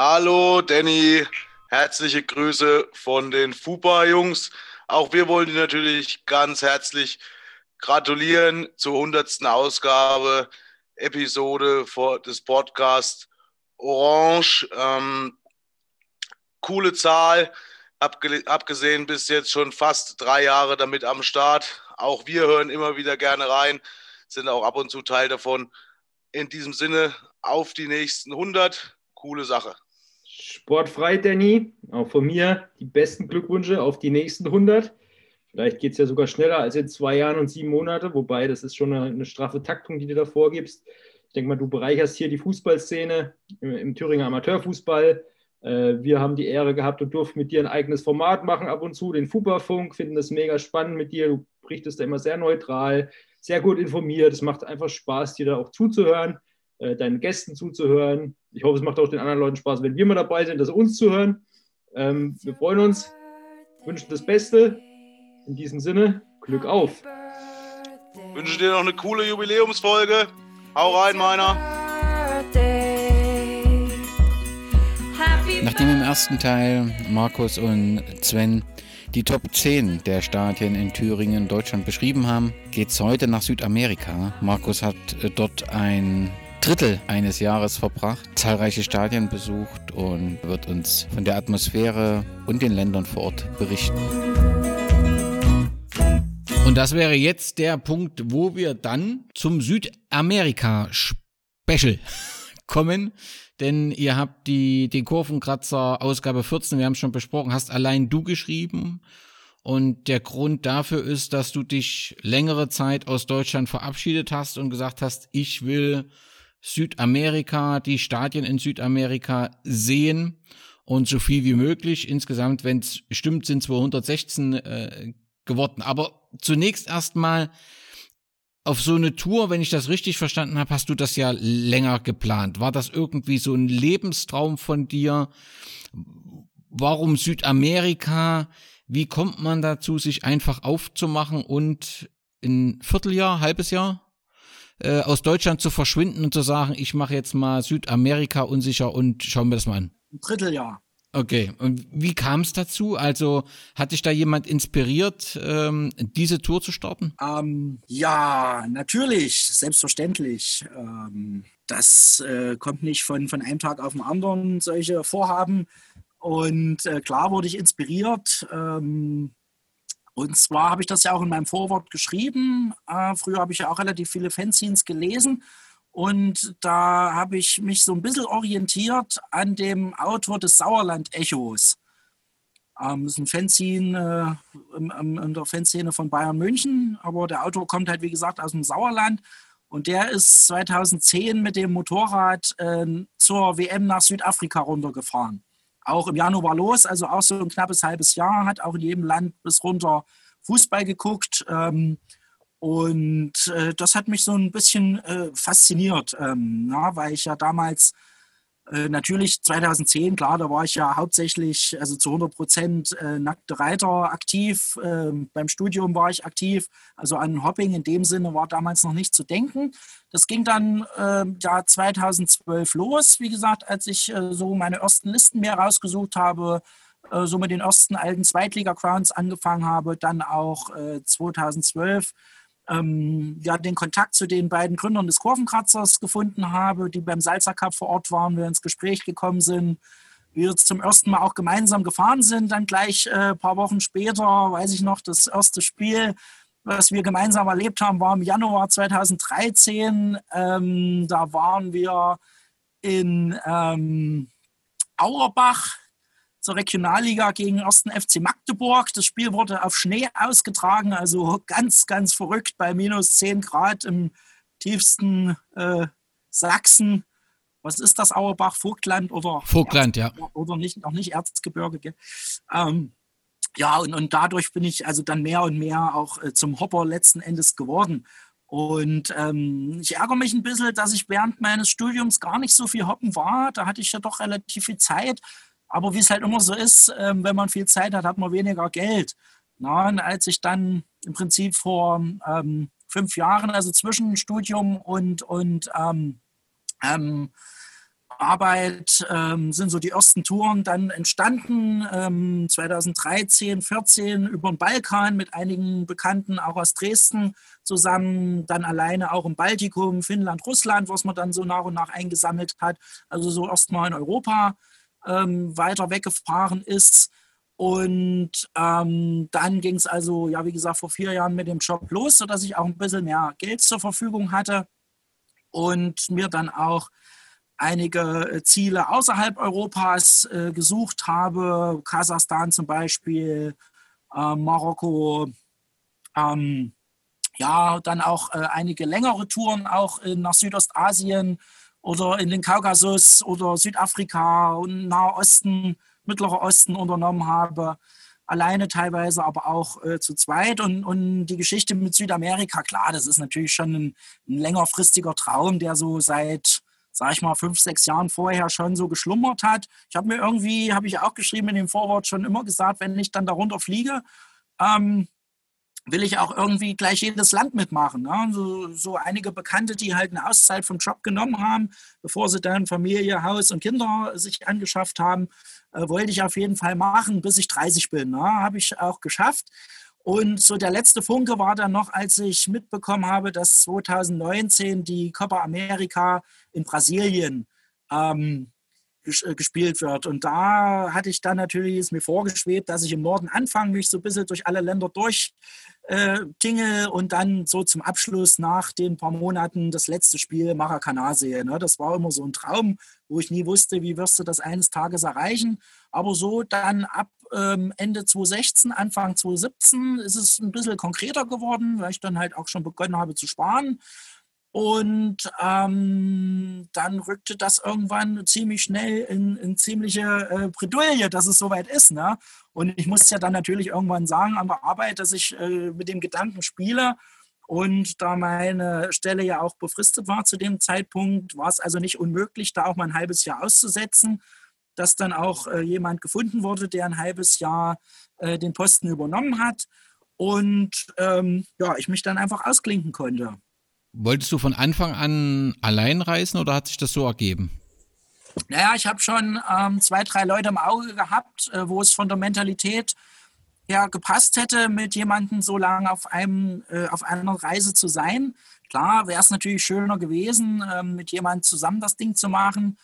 Hallo Danny, herzliche Grüße von den FUPA-Jungs. Auch wir wollen dir natürlich ganz herzlich gratulieren zur 100. Ausgabe, Episode des Podcasts Orange. Ähm, coole Zahl, abgesehen bis jetzt schon fast drei Jahre damit am Start. Auch wir hören immer wieder gerne rein, sind auch ab und zu Teil davon. In diesem Sinne, auf die nächsten 100. Coole Sache. Sportfrei, Danny. Auch von mir die besten Glückwünsche auf die nächsten 100. Vielleicht geht es ja sogar schneller als in zwei Jahren und sieben Monate, wobei das ist schon eine, eine straffe Taktung, die du da vorgibst. Ich denke mal, du bereicherst hier die Fußballszene im, im Thüringer Amateurfußball. Äh, wir haben die Ehre gehabt und durften mit dir ein eigenes Format machen ab und zu, den Fußballfunk, finden das mega spannend mit dir. Du berichtest da immer sehr neutral, sehr gut informiert. Es macht einfach Spaß, dir da auch zuzuhören, äh, deinen Gästen zuzuhören. Ich hoffe, es macht auch den anderen Leuten Spaß, wenn wir mal dabei sind, das uns zu hören. Ähm, wir freuen uns, wünschen das Beste. In diesem Sinne, Glück auf. Wünsche dir noch eine coole Jubiläumsfolge. Hau rein, meiner. Nachdem im ersten Teil Markus und Sven die Top 10 der Stadien in Thüringen, Deutschland beschrieben haben, geht es heute nach Südamerika. Markus hat äh, dort ein Drittel eines Jahres verbracht, zahlreiche Stadien besucht und wird uns von der Atmosphäre und den Ländern vor Ort berichten. Und das wäre jetzt der Punkt, wo wir dann zum Südamerika-Special kommen. Denn ihr habt die, den Kurvenkratzer Ausgabe 14, wir haben es schon besprochen, hast allein du geschrieben. Und der Grund dafür ist, dass du dich längere Zeit aus Deutschland verabschiedet hast und gesagt hast, ich will Südamerika, die Stadien in Südamerika sehen und so viel wie möglich. Insgesamt, wenn es stimmt, sind 216 äh, geworden. Aber zunächst erstmal auf so eine Tour, wenn ich das richtig verstanden habe, hast du das ja länger geplant. War das irgendwie so ein Lebenstraum von dir? Warum Südamerika? Wie kommt man dazu, sich einfach aufzumachen und ein Vierteljahr, halbes Jahr äh, aus Deutschland zu verschwinden und zu sagen, ich mache jetzt mal Südamerika unsicher und schau mir das mal an? Ein Dritteljahr. Okay, und wie kam es dazu? Also hat dich da jemand inspiriert, ähm, diese Tour zu starten? Ähm, ja, natürlich, selbstverständlich. Ähm, das äh, kommt nicht von, von einem Tag auf den anderen, solche Vorhaben. Und äh, klar wurde ich inspiriert. Ähm, und zwar habe ich das ja auch in meinem Vorwort geschrieben. Äh, früher habe ich ja auch relativ viele Fanzines gelesen. Und da habe ich mich so ein bisschen orientiert an dem Autor des Sauerland-Echos. Ähm, das ist ein Fanzine äh, in, der Fanszene von Bayern München, aber der Autor kommt halt, wie gesagt, aus dem Sauerland. Und der ist 2010 mit dem Motorrad äh, zur WM nach Südafrika runtergefahren auch im Januar los, also auch so ein knappes halbes Jahr, hat auch in jedem Land bis runter Fußball geguckt. Ähm, und äh, das hat mich so ein bisschen äh, fasziniert, ähm, na, weil ich ja damals äh, natürlich 2010, klar, da war ich ja hauptsächlich, also zu 100 Prozent äh, nackte Reiter aktiv. Äh, beim Studium war ich aktiv. Also an Hopping in dem Sinne war damals noch nicht zu denken. Das ging dann äh, ja 2012 los, wie gesagt, als ich äh, so meine ersten Listen mehr rausgesucht habe, äh, so mit den ersten alten Zweitliga-Crowns angefangen habe, dann auch 2012 ähm, ja, den Kontakt zu den beiden Gründern des Kurvenkratzers gefunden habe, die beim Salzer Cup vor Ort waren, wir ins Gespräch gekommen sind, wir zum ersten Mal auch gemeinsam gefahren sind, dann gleich äh, ein paar Wochen später, weiß ich noch, das erste Spiel, was wir gemeinsam erlebt haben, war im Januar 2013. Ähm, da waren wir in ähm, Auerbach zur Regionalliga gegen 1. FC Magdeburg. Das Spiel wurde auf Schnee ausgetragen, also ganz, ganz verrückt bei minus 10 Grad im tiefsten äh, Sachsen. Was ist das, Auerbach? Vogtland oder? Vogtland, ja. Oder nicht, noch nicht Erzgebirge. Ähm, ja, und, und dadurch bin ich also dann mehr und mehr auch äh, zum Hopper letzten Endes geworden. Und ähm, ich ärgere mich ein bisschen, dass ich während meines Studiums gar nicht so viel hoppen war. Da hatte ich ja doch relativ viel Zeit. Aber wie es halt immer so ist, ähm, wenn man viel Zeit hat, hat man weniger Geld. Na, und als ich dann im Prinzip vor ähm, fünf Jahren, also zwischen Studium und, und ähm, ähm Arbeit ähm, sind so die ersten Touren dann entstanden. Ähm, 2013, 14 über den Balkan mit einigen Bekannten auch aus Dresden zusammen, dann alleine auch im Baltikum, Finnland, Russland, was man dann so nach und nach eingesammelt hat. Also so erstmal in Europa ähm, weiter weggefahren ist. Und ähm, dann ging es also, ja, wie gesagt, vor vier Jahren mit dem Job los, sodass ich auch ein bisschen mehr Geld zur Verfügung hatte und mir dann auch einige äh, Ziele außerhalb Europas äh, gesucht habe, Kasachstan zum Beispiel, äh, Marokko, ähm, ja, dann auch äh, einige längere Touren auch in, nach Südostasien oder in den Kaukasus oder Südafrika und Nahe Osten, Mittlerer Osten unternommen habe. Alleine teilweise, aber auch äh, zu zweit. Und, und die Geschichte mit Südamerika, klar, das ist natürlich schon ein, ein längerfristiger Traum, der so seit sag ich mal, fünf, sechs Jahren vorher schon so geschlummert hat. Ich habe mir irgendwie, habe ich auch geschrieben in dem Vorwort schon immer gesagt, wenn ich dann darunter fliege, ähm, will ich auch irgendwie gleich jedes Land mitmachen. Ne? So, so, einige Bekannte, die halt eine Auszeit vom Job genommen haben, bevor sie dann Familie, Haus und Kinder sich angeschafft haben, äh, wollte ich auf jeden Fall machen, bis ich 30 bin. Ne? Habe ich auch geschafft. Und so der letzte Funke war dann noch, als ich mitbekommen habe, dass 2019 die Copa America in Brasilien ähm, äh, gespielt wird. Und da hatte ich dann natürlich, ist mir vorgeschwebt, dass ich im Norden anfange, mich so ein bisschen durch alle Länder durch äh, tinge und dann so zum Abschluss nach den paar Monaten das letzte Spiel Maracana sehe. Ne? Das war immer so ein Traum, wo ich nie wusste, wie wirst du das eines Tages erreichen. Aber so dann ab ähm, Ende 2016, Anfang 2017 ist es ein bisschen konkreter geworden, weil ich dann halt auch schon begonnen habe zu sparen. Und ähm, dann rückte das irgendwann ziemlich schnell in, in ziemliche äh, Bredouille, dass es soweit ist. Ne? Und ich musste ja dann natürlich irgendwann sagen an der Arbeit, dass ich äh, mit dem Gedanken spiele. Und da meine Stelle ja auch befristet war zu dem Zeitpunkt, war es also nicht unmöglich, da auch mal ein halbes Jahr auszusetzen dass dann auch äh, jemand gefunden wurde, der ein halbes Jahr äh, den Posten übernommen hat und ähm, ja, ich mich dann einfach ausklinken konnte. Wolltest du von Anfang an allein reisen oder hat sich das so ergeben? Naja, ich habe schon ähm, zwei, drei Leute im Auge gehabt, äh, wo es von der Mentalität her gepasst hätte, mit jemandem so lange auf, einem, äh, auf einer Reise zu sein. Klar, wäre es natürlich schöner gewesen, äh, mit jemandem zusammen das Ding zu machen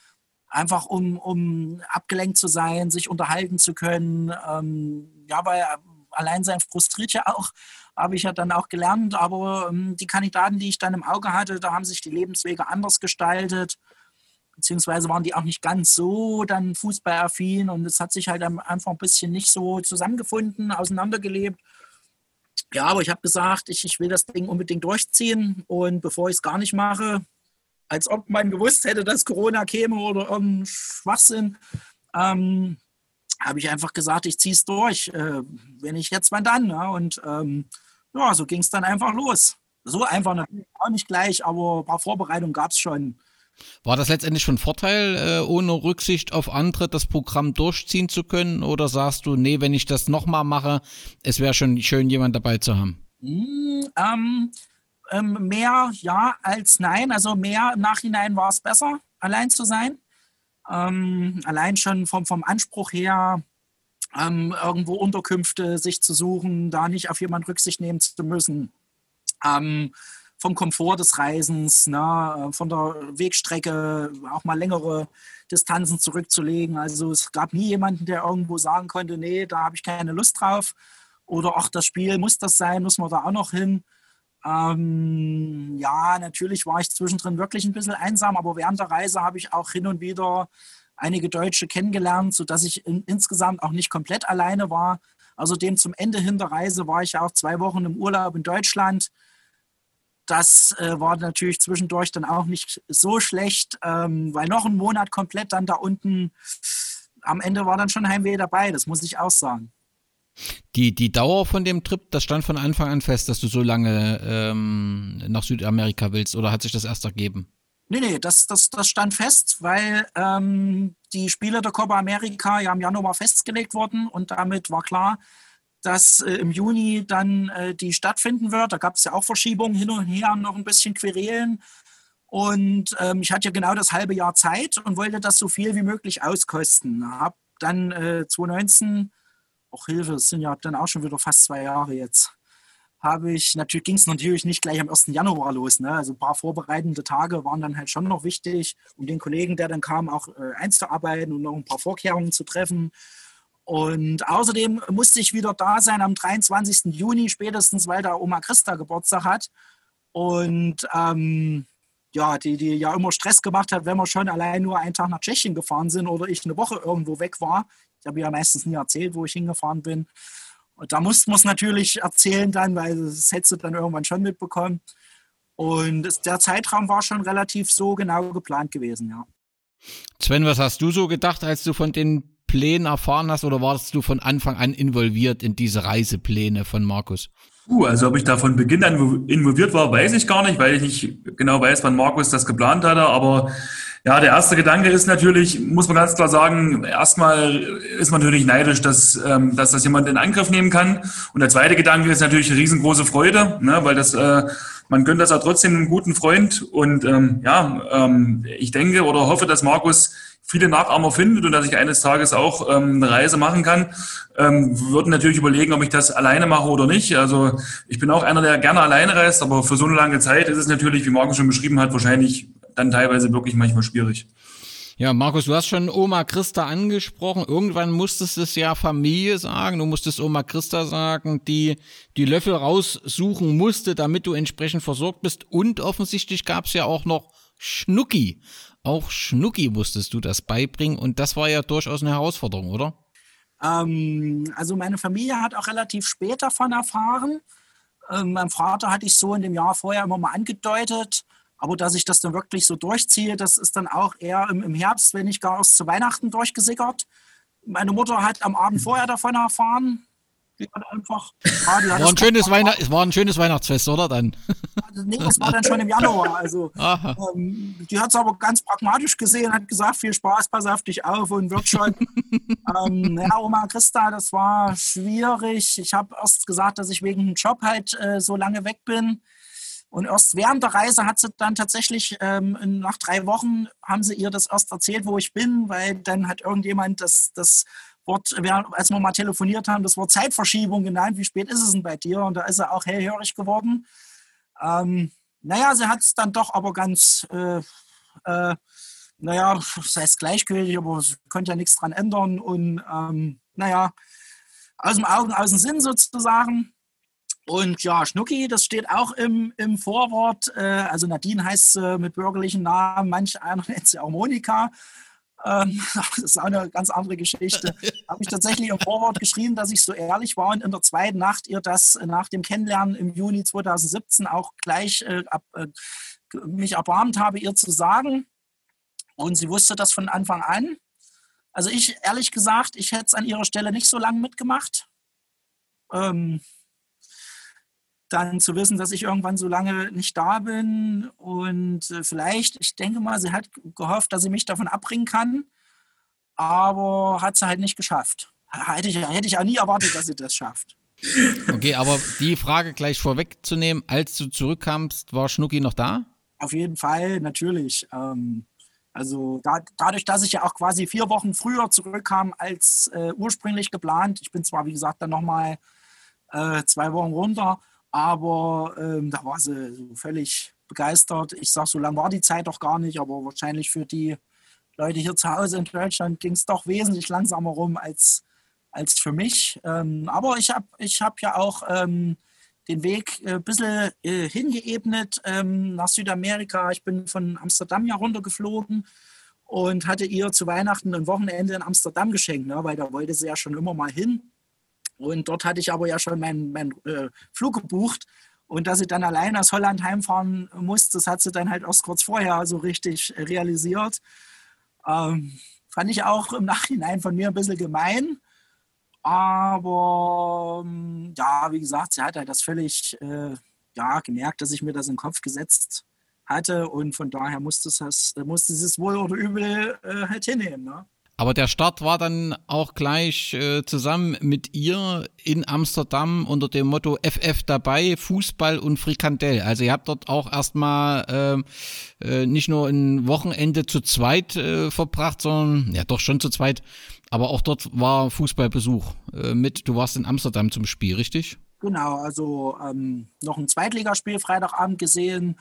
einfach um, um abgelenkt zu sein, sich unterhalten zu können. Ähm, ja, weil Alleinsein frustriert ja auch, habe ich ja dann auch gelernt. Aber ähm, die Kandidaten, die ich dann im Auge hatte, da haben sich die Lebenswege anders gestaltet, beziehungsweise waren die auch nicht ganz so dann fußballaffin und es hat sich halt einfach ein bisschen nicht so zusammengefunden, auseinandergelebt. Ja, aber ich habe gesagt, ich, ich will das Ding unbedingt durchziehen und bevor ich es gar nicht mache, als ob man gewusst hätte, dass Corona käme oder irgendein Schwachsinn. Ähm, habe ich einfach gesagt, ich ziehe es durch. Äh, wenn ich jetzt, wann dann? Ne? Und ähm, ja, so ging es dann einfach los. So einfach natürlich auch nicht gleich, aber ein paar Vorbereitungen gab es schon. War das letztendlich von Vorteil, äh, ohne Rücksicht auf andere das Programm durchziehen zu können? Oder sagst du, nee, wenn ich das nochmal mache, es wäre schon schön, jemand dabei zu haben? Mm, ähm, ähm, mehr ja als nein. Also mehr im Nachhinein war es besser, allein zu sein. Ähm, allein schon vom, vom Anspruch her, ähm, irgendwo Unterkünfte sich zu suchen, da nicht auf jemanden Rücksicht nehmen zu müssen. Ähm, vom Komfort des Reisens, ne, von der Wegstrecke auch mal längere Distanzen zurückzulegen. Also es gab nie jemanden, der irgendwo sagen konnte, nee, da habe ich keine Lust drauf. Oder ach, das Spiel muss das sein, muss man da auch noch hin. Ähm, ja, natürlich war ich zwischendrin wirklich ein bisschen einsam, aber während der Reise habe ich auch hin und wieder einige Deutsche kennengelernt, sodass ich in, insgesamt auch nicht komplett alleine war. Außerdem zum Ende hin der Reise war ich ja auch zwei Wochen im Urlaub in Deutschland. Das äh, war natürlich zwischendurch dann auch nicht so schlecht, ähm, weil noch ein Monat komplett dann da unten, am Ende war dann schon Heimweh dabei, das muss ich auch sagen. Die, die Dauer von dem Trip, das stand von Anfang an fest, dass du so lange ähm, nach Südamerika willst oder hat sich das erst ergeben? Nee, nee, das, das, das stand fest, weil ähm, die Spiele der Copa America ja im Januar festgelegt wurden und damit war klar, dass äh, im Juni dann äh, die stattfinden wird. Da gab es ja auch Verschiebungen hin und her, noch ein bisschen Querelen. Und ähm, ich hatte ja genau das halbe Jahr Zeit und wollte das so viel wie möglich auskosten. Habe dann äh, 2019, auch Hilfe, es sind ja dann auch schon wieder fast zwei Jahre jetzt, habe ich, natürlich ging es natürlich nicht gleich am 1. Januar los. Ne? Also ein paar vorbereitende Tage waren dann halt schon noch wichtig, um den Kollegen, der dann kam, auch äh, einzuarbeiten und noch ein paar Vorkehrungen zu treffen. Und außerdem musste ich wieder da sein am 23. Juni, spätestens, weil da Oma Christa Geburtstag hat. Und ähm, ja, die, die ja immer Stress gemacht hat, wenn wir schon allein nur einen Tag nach Tschechien gefahren sind oder ich eine Woche irgendwo weg war. Ich habe ja meistens nie erzählt, wo ich hingefahren bin. Und da mussten wir es natürlich erzählen dann, weil das hättest du dann irgendwann schon mitbekommen. Und der Zeitraum war schon relativ so genau geplant gewesen, ja. Sven, was hast du so gedacht, als du von den Plänen erfahren hast oder warst du von Anfang an involviert in diese Reisepläne von Markus? Uh, also ob ich da von Beginn an involviert war, weiß ich gar nicht, weil ich nicht genau weiß, wann Markus das geplant hatte. Aber ja, der erste Gedanke ist natürlich, muss man ganz klar sagen, erstmal ist man natürlich neidisch, dass, ähm, dass das jemand in Angriff nehmen kann. Und der zweite Gedanke ist natürlich eine riesengroße Freude, ne, weil das, äh, man gönnt das ja trotzdem einem guten Freund. Und ähm, ja, ähm, ich denke oder hoffe, dass Markus viele Nachahmer findet und dass ich eines Tages auch ähm, eine Reise machen kann, ähm, würden natürlich überlegen, ob ich das alleine mache oder nicht. Also ich bin auch einer, der gerne alleine reist, aber für so eine lange Zeit ist es natürlich, wie Markus schon beschrieben hat, wahrscheinlich dann teilweise wirklich manchmal schwierig. Ja, Markus, du hast schon Oma Christa angesprochen. Irgendwann musstest es ja Familie sagen. Du musstest Oma Christa sagen, die die Löffel raussuchen musste, damit du entsprechend versorgt bist. Und offensichtlich gab es ja auch noch Schnucki. Auch Schnucki musstest du das beibringen. Und das war ja durchaus eine Herausforderung, oder? Ähm, also meine Familie hat auch relativ spät davon erfahren. Ähm, mein Vater hatte ich so in dem Jahr vorher immer mal angedeutet. Aber dass ich das dann wirklich so durchziehe, das ist dann auch eher im, im Herbst, wenn nicht gar erst zu Weihnachten durchgesickert. Meine Mutter hat am Abend vorher davon erfahren. Die einfach, die hat war, ein schönes Weihnacht, es war ein schönes Weihnachtsfest, oder dann? nee, das war dann schon im Januar. Also, ähm, die hat es aber ganz pragmatisch gesehen, hat gesagt, viel Spaß, pass auf dich auf und wird schon. ähm, ja, Oma Christa, das war schwierig. Ich habe erst gesagt, dass ich wegen dem Job halt äh, so lange weg bin. Und erst während der Reise hat sie dann tatsächlich, ähm, nach drei Wochen haben sie ihr das erst erzählt, wo ich bin, weil dann hat irgendjemand das, das Wort, als wir mal telefoniert haben, das Wort Zeitverschiebung genannt. Wie spät ist es denn bei dir? Und da ist er auch hellhörig geworden. Ähm, naja, sie hat es dann doch aber ganz, äh, äh, naja, das heißt gleichgültig, aber sie konnte ja nichts dran ändern. Und ähm, naja, aus dem Augen, aus dem Sinn sozusagen. Und ja, Schnucki, das steht auch im, im Vorwort. Äh, also Nadine heißt sie mit bürgerlichen Namen, manch einer nennt sie auch Monika. Ähm, das ist auch eine ganz andere Geschichte. Habe ich tatsächlich im Vorwort geschrieben, dass ich so ehrlich war und in der zweiten Nacht ihr das nach dem Kennenlernen im Juni 2017 auch gleich äh, ab, äh, mich erbarmt habe, ihr zu sagen. Und sie wusste das von Anfang an. Also ich, ehrlich gesagt, ich hätte es an ihrer Stelle nicht so lange mitgemacht. Ähm, dann zu wissen, dass ich irgendwann so lange nicht da bin und äh, vielleicht, ich denke mal, sie hat gehofft, dass sie mich davon abbringen kann, aber hat sie halt nicht geschafft. Hätte ich, hätte ich auch nie erwartet, dass sie das schafft. Okay, aber die Frage gleich vorwegzunehmen, als du zurückkamst, war Schnucki noch da? Auf jeden Fall, natürlich. Ähm, also da, dadurch, dass ich ja auch quasi vier Wochen früher zurückkam als äh, ursprünglich geplant, ich bin zwar, wie gesagt, dann nochmal äh, zwei Wochen runter, aber ähm, da war sie so völlig begeistert. Ich sage, so lange war die Zeit doch gar nicht, aber wahrscheinlich für die Leute hier zu Hause in Deutschland ging es doch wesentlich langsamer rum als, als für mich. Ähm, aber ich habe ich hab ja auch ähm, den Weg ein äh, bisschen äh, hingeebnet ähm, nach Südamerika. Ich bin von Amsterdam ja runtergeflogen und hatte ihr zu Weihnachten ein Wochenende in Amsterdam geschenkt, ne, weil da wollte sie ja schon immer mal hin. Und dort hatte ich aber ja schon meinen mein, äh, Flug gebucht. Und dass sie dann allein aus Holland heimfahren muss, das hat sie dann halt erst kurz vorher so richtig realisiert. Ähm, fand ich auch im Nachhinein von mir ein bisschen gemein. Aber ähm, ja, wie gesagt, sie hat halt das völlig äh, ja, gemerkt, dass ich mir das in den Kopf gesetzt hatte. Und von daher musste, es, musste sie es wohl oder übel äh, halt hinnehmen. Ne? Aber der Start war dann auch gleich äh, zusammen mit ihr in Amsterdam unter dem Motto FF dabei, Fußball und Frikandel. Also ihr habt dort auch erstmal äh, äh, nicht nur ein Wochenende zu zweit äh, verbracht, sondern ja doch schon zu zweit, aber auch dort war Fußballbesuch äh, mit. Du warst in Amsterdam zum Spiel, richtig? Genau, also ähm, noch ein Zweitligaspiel Freitagabend gesehen,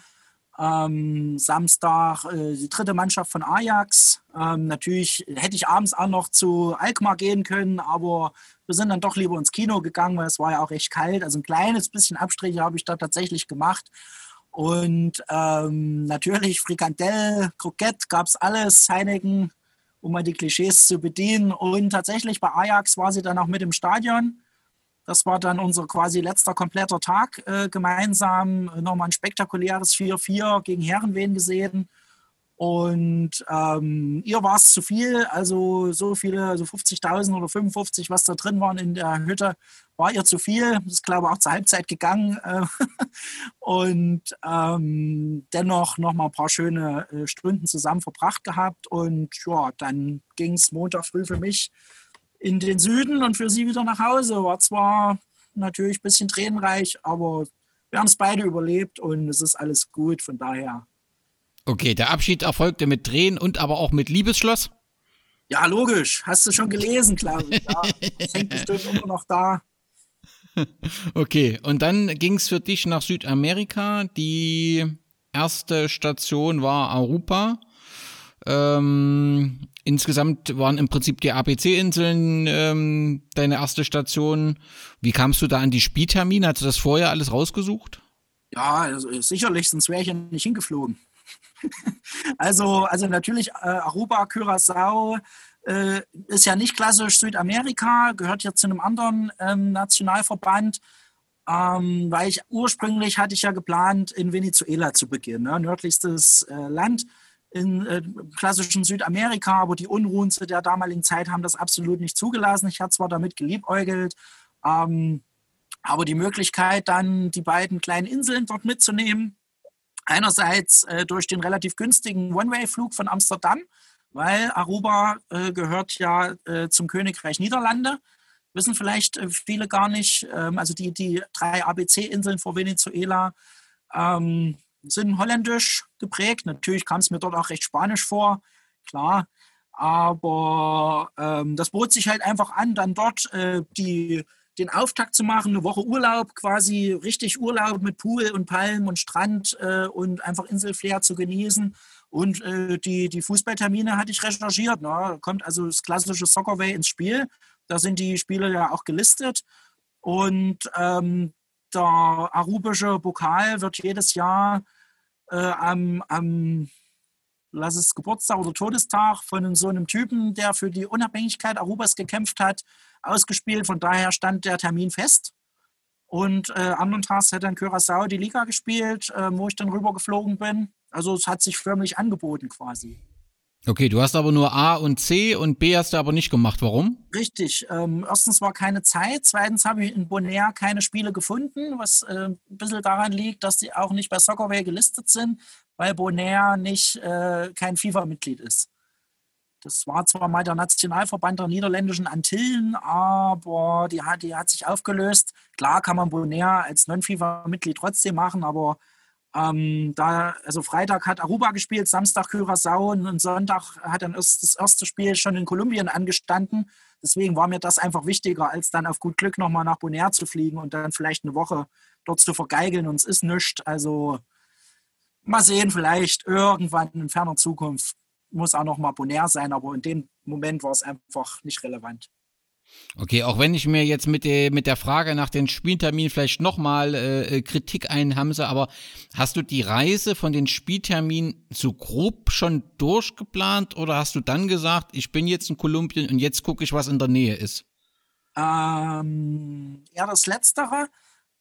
ähm, Samstag äh, die dritte Mannschaft von Ajax. Ähm, natürlich hätte ich abends auch noch zu Alkmaar gehen können, aber wir sind dann doch lieber ins Kino gegangen, weil es war ja auch recht kalt. Also ein kleines bisschen Abstriche habe ich da tatsächlich gemacht. Und ähm, natürlich Frikandel, Kroket gab es alles, Heineken, um mal die Klischees zu bedienen. Und tatsächlich bei Ajax war sie dann auch mit im Stadion. Das war dann unser quasi letzter kompletter Tag äh, gemeinsam. Nochmal ein spektakuläres 4-4 gegen Herrenwehen gesehen. Und ähm, ihr war es zu viel, also so viele, also 50.000 oder 55, was da drin waren in der Hütte, war ihr zu viel. Das ist, glaube ich, auch zur Halbzeit gegangen. Äh, und ähm, dennoch noch mal ein paar schöne äh, Stunden zusammen verbracht gehabt. Und ja, dann ging es Montag früh für mich in den Süden und für sie wieder nach Hause. War zwar natürlich ein bisschen tränenreich, aber wir haben es beide überlebt und es ist alles gut, von daher. Okay, der Abschied erfolgte mit Tränen und aber auch mit Liebesschloss? Ja, logisch. Hast du schon gelesen, glaube ich. Ja, das hängt bestimmt immer noch da. Okay, und dann ging es für dich nach Südamerika. Die erste Station war Arupa. Ähm, insgesamt waren im Prinzip die ABC-Inseln ähm, deine erste Station. Wie kamst du da an die Spieltermine? Hast du das vorher alles rausgesucht? Ja, also sicherlich, sonst wäre ich ja nicht hingeflogen. also, also natürlich äh, Aruba, Curaçao äh, ist ja nicht klassisch Südamerika, gehört ja zu einem anderen ähm, Nationalverband. Ähm, weil ich ursprünglich hatte ich ja geplant, in Venezuela zu beginnen, ne? nördlichstes äh, Land in äh, klassischen Südamerika, aber die Unruhen zu der damaligen Zeit haben das absolut nicht zugelassen. Ich hatte zwar damit geliebäugelt, ähm, aber die Möglichkeit, dann die beiden kleinen Inseln dort mitzunehmen, einerseits äh, durch den relativ günstigen One-Way-Flug von Amsterdam, weil Aruba äh, gehört ja äh, zum Königreich Niederlande. Wissen vielleicht äh, viele gar nicht. Ähm, also die, die drei ABC-Inseln vor Venezuela ähm, sind holländisch geprägt. Natürlich kam es mir dort auch recht spanisch vor, klar. Aber ähm, das bot sich halt einfach an, dann dort äh, die, den Auftakt zu machen, eine Woche Urlaub, quasi richtig Urlaub mit Pool und Palmen und Strand äh, und einfach Inselflair zu genießen. Und äh, die, die Fußballtermine hatte ich recherchiert. Ne? Da kommt also das klassische Soccerway ins Spiel. Da sind die Spiele ja auch gelistet. Und ähm, der arubische Pokal wird jedes Jahr äh, am, am lass es Geburtstag oder Todestag von so einem Typen, der für die Unabhängigkeit Arubas gekämpft hat, ausgespielt. Von daher stand der Termin fest. Und äh, anderen Tags hat dann Curaçao die Liga gespielt, äh, wo ich dann rübergeflogen bin. Also es hat sich förmlich angeboten quasi. Okay, du hast aber nur A und C und B hast du aber nicht gemacht. Warum? Richtig. Ähm, erstens war keine Zeit. Zweitens habe ich in Bonaire keine Spiele gefunden, was äh, ein bisschen daran liegt, dass die auch nicht bei Soccerway gelistet sind, weil Bonaire nicht äh, kein FIFA-Mitglied ist. Das war zwar mal der Nationalverband der niederländischen Antillen, aber die hat, die hat sich aufgelöst. Klar kann man Bonaire als Non-FIFA-Mitglied trotzdem machen, aber ähm, da, also Freitag hat Aruba gespielt, Samstag Curaçao und Sonntag hat dann erst das erste Spiel schon in Kolumbien angestanden. Deswegen war mir das einfach wichtiger, als dann auf gut Glück nochmal nach Bonaire zu fliegen und dann vielleicht eine Woche dort zu vergeigeln und es ist nichts. Also mal sehen, vielleicht irgendwann in ferner Zukunft muss auch nochmal Bonaire sein, aber in dem Moment war es einfach nicht relevant. Okay, auch wenn ich mir jetzt mit der, mit der Frage nach den Spielterminen vielleicht nochmal äh, Kritik einhamse, aber hast du die Reise von den Spielterminen so grob schon durchgeplant oder hast du dann gesagt, ich bin jetzt in Kolumbien und jetzt gucke ich, was in der Nähe ist? Ähm, eher das Letztere,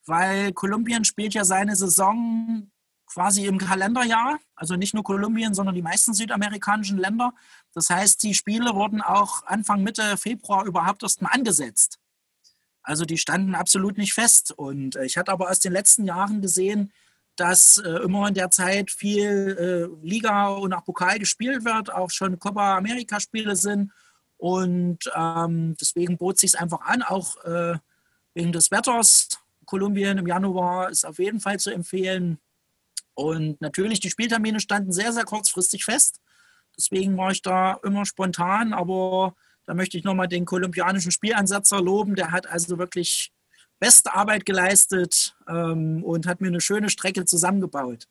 weil Kolumbien spielt ja seine Saison quasi im Kalenderjahr, also nicht nur Kolumbien, sondern die meisten südamerikanischen Länder. Das heißt, die Spiele wurden auch Anfang, Mitte Februar überhaupt erst mal angesetzt. Also die standen absolut nicht fest. Und äh, ich hatte aber aus den letzten Jahren gesehen, dass äh, immer in der Zeit viel äh, Liga und auch Pokal gespielt wird, auch schon Copa America Spiele sind. Und ähm, deswegen bot sich einfach an, auch äh, wegen des Wetters. Kolumbien im Januar ist auf jeden Fall zu empfehlen. Und natürlich, die Spieltermine standen sehr, sehr kurzfristig fest. Deswegen war ich da immer spontan, aber da möchte ich nochmal den kolumbianischen Spielansetzer loben. Der hat also wirklich beste Arbeit geleistet ähm, und hat mir eine schöne Strecke zusammengebaut.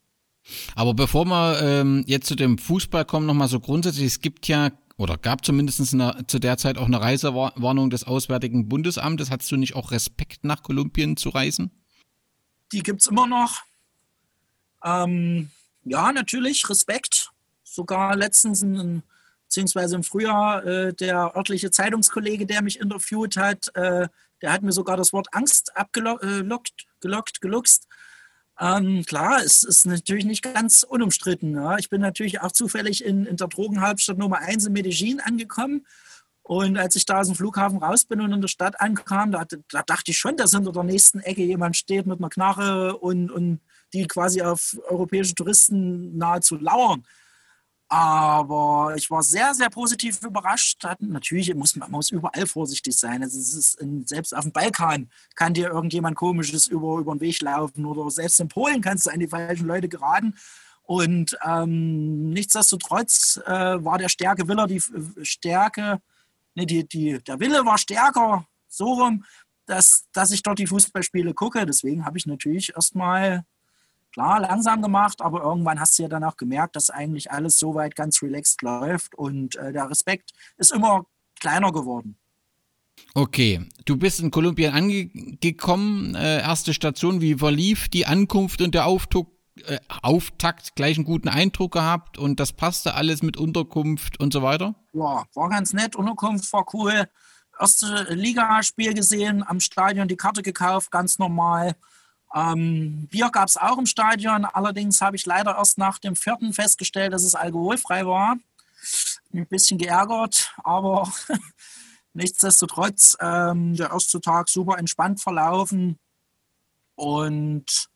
Aber bevor wir ähm, jetzt zu dem Fußball kommen, nochmal so grundsätzlich, es gibt ja oder gab zumindest eine, zu der Zeit auch eine Reisewarnung des Auswärtigen Bundesamtes. Hattest du nicht auch Respekt, nach Kolumbien zu reisen? Die gibt es immer noch. Ähm, ja, natürlich, Respekt. Sogar letztens, in, beziehungsweise im Frühjahr, äh, der örtliche Zeitungskollege, der mich interviewt hat, äh, der hat mir sogar das Wort Angst abgelockt, äh, gelockt, geluchst. Ähm, klar, es ist natürlich nicht ganz unumstritten. Ja. Ich bin natürlich auch zufällig in, in der Drogenhauptstadt Nummer 1 in Medellin angekommen. Und als ich da aus dem Flughafen raus bin und in der Stadt ankam, da, da dachte ich schon, dass hinter der nächsten Ecke jemand steht mit einer Knarre und, und die quasi auf europäische Touristen nahezu lauern. Aber ich war sehr, sehr positiv überrascht. Natürlich muss man muss überall vorsichtig sein. Also es ist in, selbst auf dem Balkan kann dir irgendjemand Komisches über, über den Weg laufen oder selbst in Polen kannst du an die falschen Leute geraten. Und ähm, nichtsdestotrotz äh, war der Stärke Willer die Stärke, ne, die, die, der Wille war stärker, so rum, dass, dass ich dort die Fußballspiele gucke. Deswegen habe ich natürlich erstmal klar langsam gemacht, aber irgendwann hast du ja dann auch gemerkt, dass eigentlich alles soweit ganz relaxed läuft und äh, der Respekt ist immer kleiner geworden. Okay, du bist in Kolumbien angekommen, äh, erste Station, wie verlief die Ankunft und der Auftakt, äh, Auftakt, gleich einen guten Eindruck gehabt und das passte alles mit Unterkunft und so weiter? Ja, war ganz nett, Unterkunft war cool. Erste Ligaspiel gesehen, am Stadion die Karte gekauft, ganz normal. Ähm, Bier gab es auch im Stadion, allerdings habe ich leider erst nach dem vierten festgestellt, dass es alkoholfrei war. Ein bisschen geärgert, aber nichtsdestotrotz ähm, der erste Tag super entspannt verlaufen und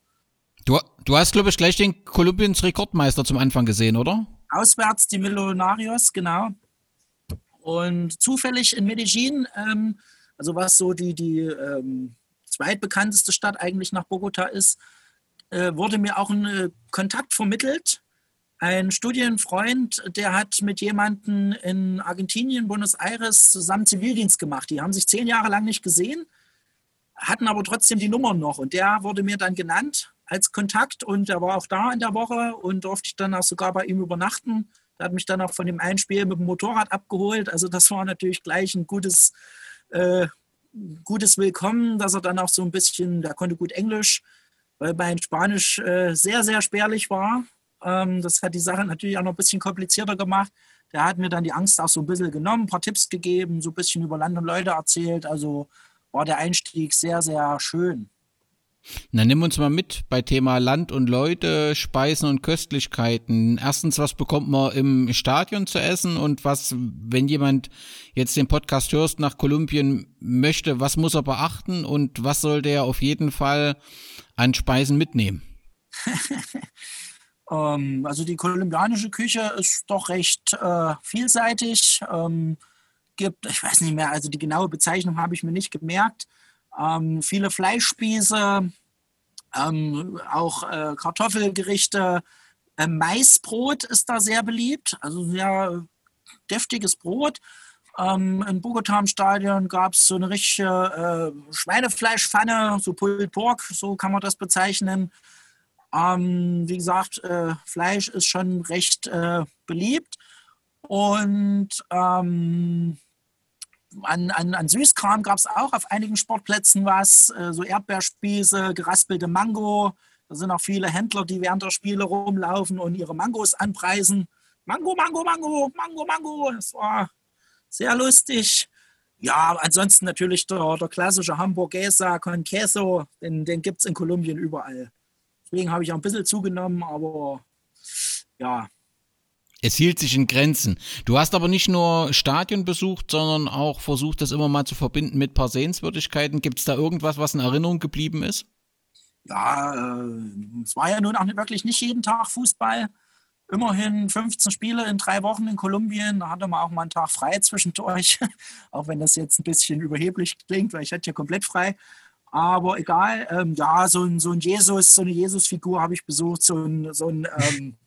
Du, du hast, glaube ich, gleich den Kolumbiens Rekordmeister zum Anfang gesehen, oder? Auswärts die Millonarios, genau. Und zufällig in Medellin, ähm, also was so die, die ähm, zweitbekannteste Stadt eigentlich nach Bogota ist, äh, wurde mir auch ein äh, Kontakt vermittelt. Ein Studienfreund, der hat mit jemandem in Argentinien, Buenos Aires, zusammen Zivildienst gemacht. Die haben sich zehn Jahre lang nicht gesehen, hatten aber trotzdem die Nummern noch. Und der wurde mir dann genannt als Kontakt und der war auch da in der Woche und durfte ich dann auch sogar bei ihm übernachten. Der hat mich dann auch von dem Einspiel mit dem Motorrad abgeholt. Also das war natürlich gleich ein gutes äh, gutes Willkommen, dass er dann auch so ein bisschen, der konnte gut Englisch, weil mein Spanisch äh, sehr, sehr spärlich war. Ähm, das hat die Sache natürlich auch noch ein bisschen komplizierter gemacht. Der hat mir dann die Angst auch so ein bisschen genommen, ein paar Tipps gegeben, so ein bisschen über Land und Leute erzählt. Also war der Einstieg sehr, sehr schön. Na, nimm uns mal mit bei Thema Land und Leute, Speisen und Köstlichkeiten. Erstens, was bekommt man im Stadion zu essen und was, wenn jemand jetzt den Podcast hörst nach Kolumbien möchte, was muss er beachten und was sollte er auf jeden Fall an Speisen mitnehmen? ähm, also die kolumbianische Küche ist doch recht äh, vielseitig. Ähm, gibt, ich weiß nicht mehr, also die genaue Bezeichnung habe ich mir nicht gemerkt ähm, viele Fleischspieße, ähm, auch äh, Kartoffelgerichte. Äh, Maisbrot ist da sehr beliebt, also sehr deftiges Brot. Ähm, in Bogota im Stadion gab es so eine richtige äh, Schweinefleischpfanne, so Pulled Pork, so kann man das bezeichnen. Ähm, wie gesagt, äh, Fleisch ist schon recht äh, beliebt. Und ähm, an, an, an Süßkram gab es auch auf einigen Sportplätzen was, äh, so Erdbeerspieße, geraspelte Mango. Da sind auch viele Händler, die während der Spiele rumlaufen und ihre Mangos anpreisen. Mango, Mango, Mango, Mango, Mango. Das war sehr lustig. Ja, ansonsten natürlich der, der klassische Hamburguesa con Queso, den, den gibt es in Kolumbien überall. Deswegen habe ich auch ein bisschen zugenommen, aber ja, es hielt sich in Grenzen. Du hast aber nicht nur Stadion besucht, sondern auch versucht, das immer mal zu verbinden mit ein paar Sehenswürdigkeiten. Gibt es da irgendwas, was in Erinnerung geblieben ist? Ja, äh, es war ja nun auch wirklich nicht jeden Tag Fußball. immerhin 15 Spiele in drei Wochen in Kolumbien. Da hatte man auch mal einen Tag frei zwischendurch, auch wenn das jetzt ein bisschen überheblich klingt, weil ich hatte ja komplett frei. Aber egal, ähm, ja, so ein, so ein Jesus, so eine Jesus-Figur habe ich besucht, so ein, so ein, ähm,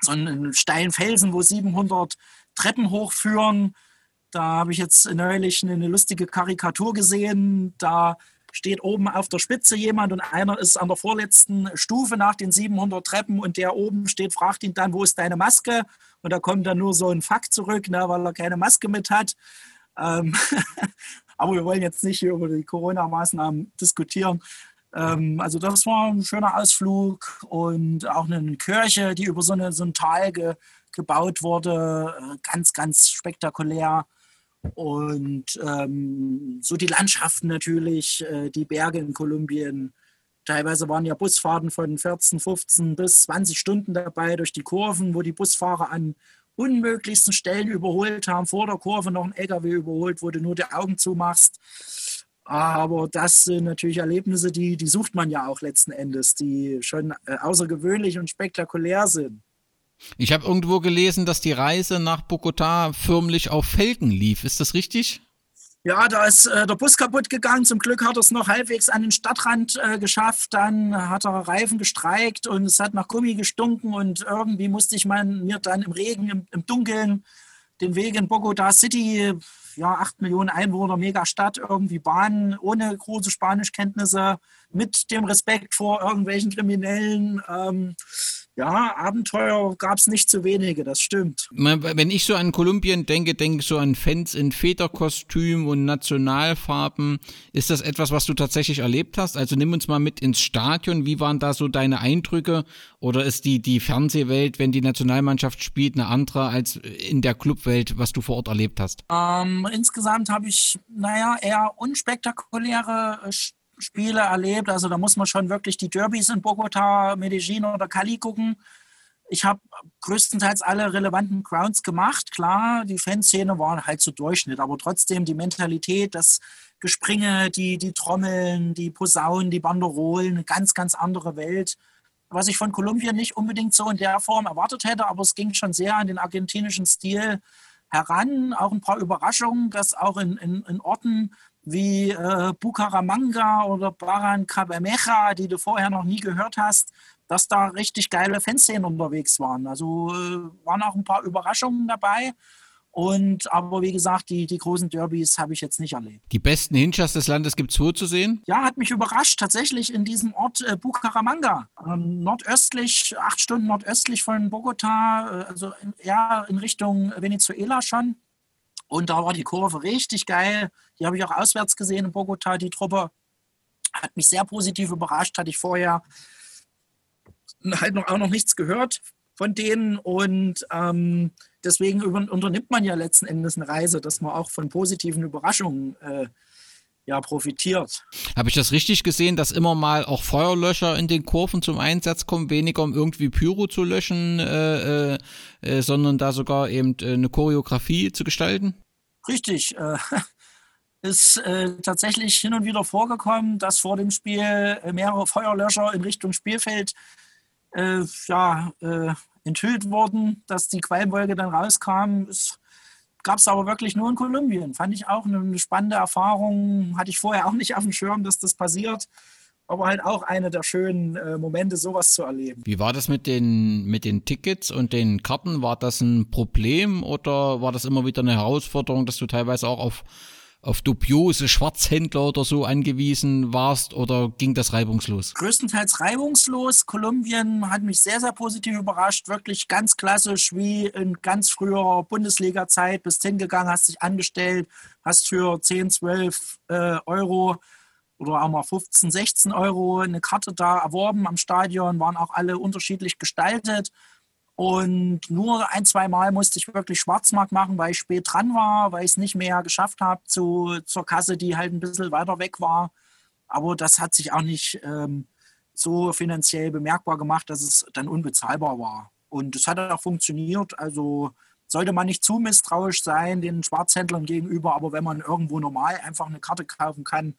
so einen steilen Felsen, wo 700 Treppen hochführen. Da habe ich jetzt neulich eine lustige Karikatur gesehen. Da steht oben auf der Spitze jemand und einer ist an der vorletzten Stufe nach den 700 Treppen und der oben steht, fragt ihn dann, wo ist deine Maske? Und da kommt dann nur so ein Fakt zurück, ne, weil er keine Maske mit hat. Ähm Aber wir wollen jetzt nicht über die Corona-Maßnahmen diskutieren. Ähm, also das war ein schöner Ausflug und auch eine Kirche, die über so, eine, so ein Tal ge, gebaut wurde. Äh, ganz, ganz spektakulär. Und ähm, so die Landschaften natürlich, äh, die Berge in Kolumbien. Teilweise waren ja Busfahrten von 14, 15 bis 20 Stunden dabei durch die Kurven, wo die Busfahrer an unmöglichsten Stellen überholt haben. Vor der Kurve noch ein LKW überholt, wo du nur die Augen zumachst. Aber das sind natürlich Erlebnisse, die, die sucht man ja auch letzten Endes, die schon äh, außergewöhnlich und spektakulär sind. Ich habe irgendwo gelesen, dass die Reise nach Bogotá förmlich auf Felgen lief. Ist das richtig? Ja, da ist äh, der Bus kaputt gegangen. Zum Glück hat er es noch halbwegs an den Stadtrand äh, geschafft. Dann hat er Reifen gestreikt und es hat nach Gummi gestunken. Und irgendwie musste ich mein, mir dann im Regen, im, im Dunkeln den Weg in Bogota City, ja, acht Millionen Einwohner, Megastadt, irgendwie Bahn, ohne große Spanischkenntnisse, mit dem Respekt vor irgendwelchen Kriminellen. Ähm, ja, Abenteuer gab es nicht zu wenige, das stimmt. Wenn ich so an Kolumbien denke, denke ich so an Fans in Federkostüm und Nationalfarben. Ist das etwas, was du tatsächlich erlebt hast? Also nimm uns mal mit ins Stadion. Wie waren da so deine Eindrücke? Oder ist die, die Fernsehwelt, wenn die Nationalmannschaft spielt, eine andere als in der Clubwelt, was du vor Ort erlebt hast? Ähm, insgesamt habe ich, naja, eher unspektakuläre äh, Spiele erlebt. Also da muss man schon wirklich die Derbys in Bogota, Medellin oder Cali gucken. Ich habe größtenteils alle relevanten Grounds gemacht. Klar, die Fanszene war halt zu Durchschnitt, aber trotzdem die Mentalität, das Gespringe, die, die Trommeln, die Posaunen, die Banderolen, eine ganz, ganz andere Welt. Was ich von Kolumbien nicht unbedingt so in der Form erwartet hätte, aber es ging schon sehr an den argentinischen Stil heran. Auch ein paar Überraschungen, dass auch in, in, in Orten wie äh, Bucaramanga oder Barrancabermeja, die du vorher noch nie gehört hast, dass da richtig geile Fanszenen unterwegs waren. Also äh, waren auch ein paar Überraschungen dabei. Und aber wie gesagt, die, die großen Derbys habe ich jetzt nicht erlebt. Die besten Hinchers des Landes gibt es wo zu sehen? Ja, hat mich überrascht. Tatsächlich in diesem Ort äh, Bucaramanga. Ähm, nordöstlich, acht Stunden nordöstlich von Bogota, äh, also in, ja, in Richtung Venezuela schon. Und da war die Kurve richtig geil. Die habe ich auch auswärts gesehen in Bogota. Die Truppe hat mich sehr positiv überrascht. Hatte ich vorher halt noch, auch noch nichts gehört von denen. Und ähm, deswegen unternimmt man ja letzten Endes eine Reise, dass man auch von positiven Überraschungen äh, ja, profitiert. Habe ich das richtig gesehen, dass immer mal auch Feuerlöscher in den Kurven zum Einsatz kommen, weniger um irgendwie Pyro zu löschen, äh, äh, äh sondern da sogar eben äh, eine Choreografie zu gestalten? Richtig. Äh, ist äh, tatsächlich hin und wieder vorgekommen, dass vor dem Spiel mehrere Feuerlöscher in Richtung Spielfeld ja, enthüllt wurden, dass die Qualmwolke dann rauskam. Es gab es aber wirklich nur in Kolumbien. Fand ich auch eine spannende Erfahrung. Hatte ich vorher auch nicht auf dem Schirm, dass das passiert. Aber halt auch eine der schönen äh, Momente, sowas zu erleben. Wie war das mit den, mit den Tickets und den Karten? War das ein Problem oder war das immer wieder eine Herausforderung, dass du teilweise auch auf auf dubiose Schwarzhändler oder so angewiesen warst oder ging das reibungslos? Größtenteils reibungslos. Kolumbien hat mich sehr, sehr positiv überrascht. Wirklich ganz klassisch wie in ganz früher Bundesliga-Zeit. Bist hingegangen, hast dich angestellt, hast für 10, 12 äh, Euro oder auch mal 15, 16 Euro eine Karte da erworben am Stadion, waren auch alle unterschiedlich gestaltet. Und nur ein, zwei Mal musste ich wirklich Schwarzmarkt machen, weil ich spät dran war, weil ich es nicht mehr geschafft habe zu, zur Kasse, die halt ein bisschen weiter weg war. Aber das hat sich auch nicht ähm, so finanziell bemerkbar gemacht, dass es dann unbezahlbar war. Und es hat auch funktioniert. Also sollte man nicht zu misstrauisch sein den Schwarzhändlern gegenüber, aber wenn man irgendwo normal einfach eine Karte kaufen kann,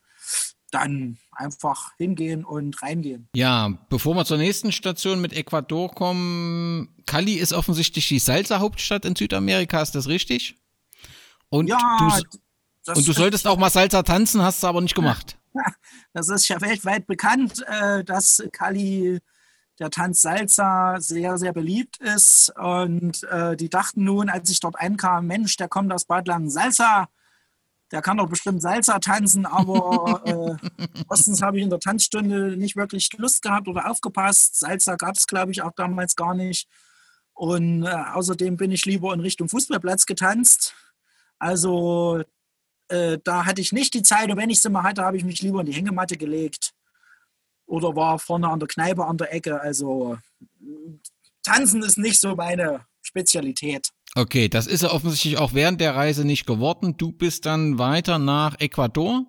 dann einfach hingehen und reingehen. Ja, bevor wir zur nächsten Station mit Ecuador kommen, Cali ist offensichtlich die Salsa-Hauptstadt in Südamerika, ist das richtig? Und ja, du, und du solltest auch mal Salsa tanzen, hast du aber nicht gemacht. Das ist ja weltweit bekannt, äh, dass Cali der Tanz Salsa sehr, sehr beliebt ist. Und äh, die dachten nun, als ich dort einkam, Mensch, der kommt aus Bad Langen Salsa der kann doch bestimmt Salsa tanzen, aber äh, erstens habe ich in der Tanzstunde nicht wirklich Lust gehabt oder aufgepasst. Salsa gab es, glaube ich, auch damals gar nicht. Und äh, außerdem bin ich lieber in Richtung Fußballplatz getanzt. Also äh, da hatte ich nicht die Zeit und wenn ich sie mal hatte, habe ich mich lieber in die Hängematte gelegt oder war vorne an der Kneipe an der Ecke. Also tanzen ist nicht so meine Spezialität. Okay, das ist ja offensichtlich auch während der Reise nicht geworden. Du bist dann weiter nach Ecuador.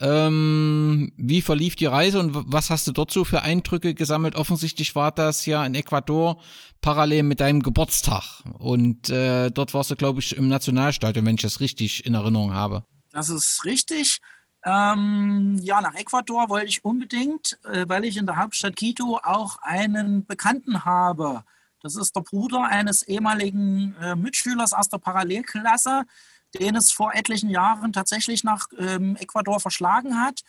Ähm, wie verlief die Reise und was hast du dort so für Eindrücke gesammelt? Offensichtlich war das ja in Ecuador parallel mit deinem Geburtstag. Und äh, dort warst du, glaube ich, im Nationalstadion, wenn ich das richtig in Erinnerung habe. Das ist richtig. Ähm, ja, nach Ecuador wollte ich unbedingt, äh, weil ich in der Hauptstadt Quito auch einen Bekannten habe das ist der Bruder eines ehemaligen äh, Mitschülers aus der Parallelklasse, den es vor etlichen Jahren tatsächlich nach ähm, Ecuador verschlagen hat,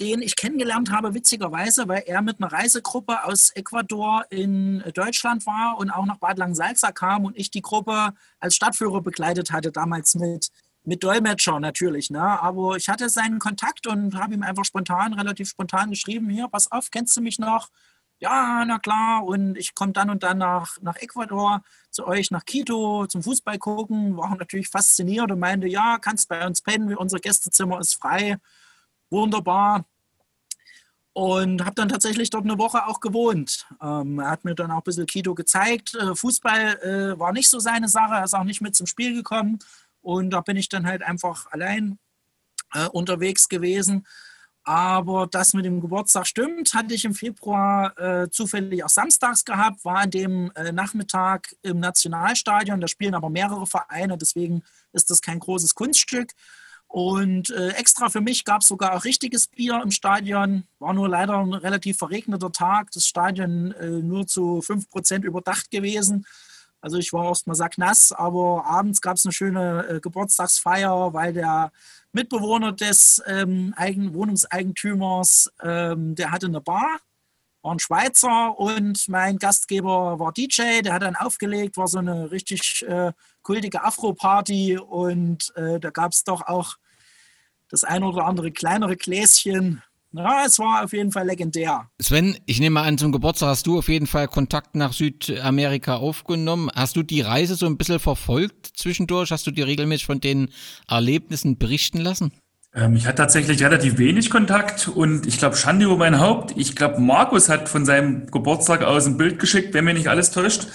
den ich kennengelernt habe, witzigerweise, weil er mit einer Reisegruppe aus Ecuador in Deutschland war und auch nach Bad Langensalza kam und ich die Gruppe als Stadtführer begleitet hatte, damals mit, mit Dolmetscher natürlich. Ne? Aber ich hatte seinen Kontakt und habe ihm einfach spontan, relativ spontan geschrieben, hier, pass auf, kennst du mich noch? Ja, na klar, und ich komme dann und dann nach, nach Ecuador zu euch, nach Quito zum Fußball gucken. War natürlich fasziniert und meinte, ja, kannst bei uns pennen, unser Gästezimmer ist frei. Wunderbar. Und habe dann tatsächlich dort eine Woche auch gewohnt. Ähm, er hat mir dann auch ein bisschen Quito gezeigt. Äh, Fußball äh, war nicht so seine Sache, er ist auch nicht mit zum Spiel gekommen. Und da bin ich dann halt einfach allein äh, unterwegs gewesen. Aber das mit dem Geburtstag stimmt, hatte ich im Februar äh, zufällig auch samstags gehabt, war an dem äh, Nachmittag im Nationalstadion. Da spielen aber mehrere Vereine, deswegen ist das kein großes Kunststück. Und äh, extra für mich gab es sogar auch richtiges Bier im Stadion. War nur leider ein relativ verregneter Tag. Das Stadion äh, nur zu 5% überdacht gewesen. Also ich war erst mal sacknass, aber abends gab es eine schöne äh, Geburtstagsfeier, weil der Mitbewohner des ähm, Eigen Wohnungseigentümers, ähm, der hatte eine Bar, war ein Schweizer und mein Gastgeber war DJ, der hat dann aufgelegt, war so eine richtig äh, kultige Afro-Party und äh, da gab es doch auch das ein oder andere kleinere Gläschen ja, es war auf jeden Fall legendär. Sven, ich nehme an, zum Geburtstag hast du auf jeden Fall Kontakt nach Südamerika aufgenommen. Hast du die Reise so ein bisschen verfolgt zwischendurch? Hast du dir regelmäßig von den Erlebnissen berichten lassen? Ähm, ich hatte tatsächlich relativ wenig Kontakt und ich glaube, Schande über mein Haupt. Ich glaube, Markus hat von seinem Geburtstag aus ein Bild geschickt, wenn mir nicht alles täuscht.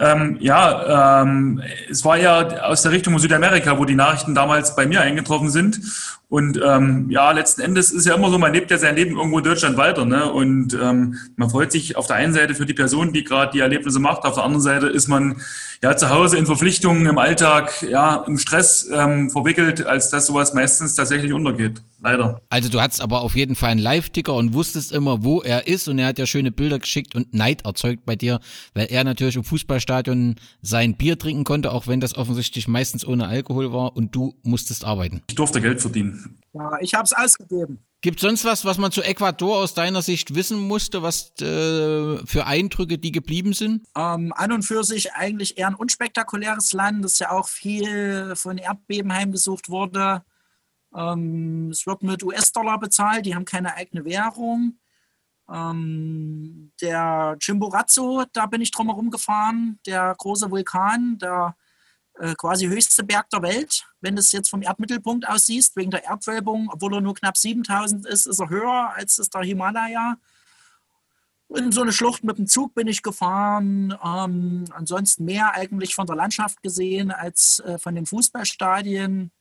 Ähm, ja, ähm, es war ja aus der Richtung Südamerika, wo die Nachrichten damals bei mir eingetroffen sind. Und ähm, ja, letzten Endes ist ja immer so, man lebt ja sein Leben irgendwo in Deutschland weiter. Ne? Und ähm, man freut sich auf der einen Seite für die Person, die gerade die Erlebnisse macht. Auf der anderen Seite ist man ja zu Hause in Verpflichtungen, im Alltag, ja, im Stress ähm, verwickelt, als dass sowas meistens tatsächlich untergeht. Leider. Also du hattest aber auf jeden Fall einen Live-Ticker und wusstest immer, wo er ist. Und er hat ja schöne Bilder geschickt und Neid erzeugt bei dir, weil er natürlich im Fußballstadion sein Bier trinken konnte, auch wenn das offensichtlich meistens ohne Alkohol war und du musstest arbeiten. Ich durfte Geld verdienen. Ja, ich habe es ausgegeben. Gibt es sonst was, was man zu Ecuador aus deiner Sicht wissen musste, was äh, für Eindrücke die geblieben sind? Ähm, an und für sich eigentlich eher ein unspektakuläres Land, das ja auch viel von Erdbeben heimgesucht wurde. Ähm, es wird mit US-Dollar bezahlt, die haben keine eigene Währung. Ähm, der Chimborazo, da bin ich drumherum gefahren, der große Vulkan, der äh, quasi höchste Berg der Welt. Wenn du es jetzt vom Erdmittelpunkt aus siehst, wegen der Erdwölbung, obwohl er nur knapp 7000 ist, ist er höher als ist der Himalaya. In so eine Schlucht mit dem Zug bin ich gefahren. Ähm, ansonsten mehr eigentlich von der Landschaft gesehen als äh, von den Fußballstadien.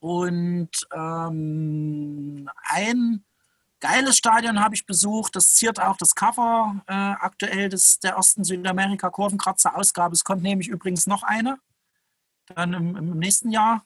Und ähm, ein geiles Stadion habe ich besucht. Das ziert auch das Cover äh, aktuell des, der ersten Südamerika-Kurvenkratzer-Ausgabe. Es kommt nämlich übrigens noch eine dann im, im nächsten Jahr.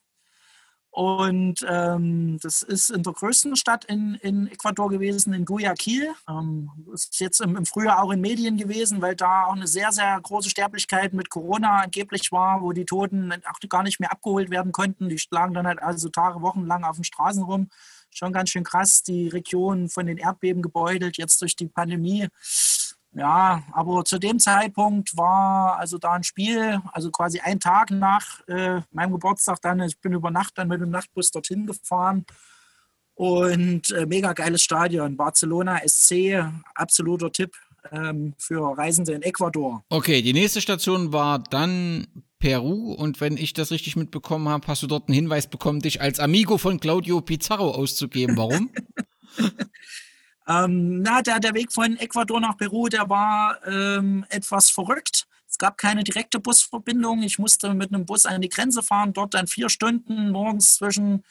Und ähm, das ist in der größten Stadt in, in Ecuador gewesen, in Guayaquil. Ähm, ist jetzt im, im, Frühjahr auch in Medien gewesen, weil da auch eine sehr, sehr große Sterblichkeit mit Corona angeblich war, wo die Toten auch gar nicht mehr abgeholt werden konnten. Die lagen dann halt also Tage, Wochen lang auf den Straßen rum. Schon ganz schön krass, die Region von den Erdbeben gebeutelt, jetzt durch die Pandemie. Ja, aber zu dem Zeitpunkt war also da ein Spiel, also quasi ein Tag nach äh, meinem Geburtstag dann, ich bin über Nacht dann mit dem Nachtbus dorthin gefahren und äh, mega geiles Stadion, Barcelona SC, absoluter Tipp ähm, für Reisende in Ecuador. Okay, die nächste Station war dann Peru und wenn ich das richtig mitbekommen habe, hast du dort einen Hinweis bekommen, dich als Amigo von Claudio Pizarro auszugeben. Warum? Ähm, na, der, der Weg von Ecuador nach Peru, der war ähm, etwas verrückt. Es gab keine direkte Busverbindung. Ich musste mit einem Bus an die Grenze fahren, dort dann vier Stunden morgens zwischen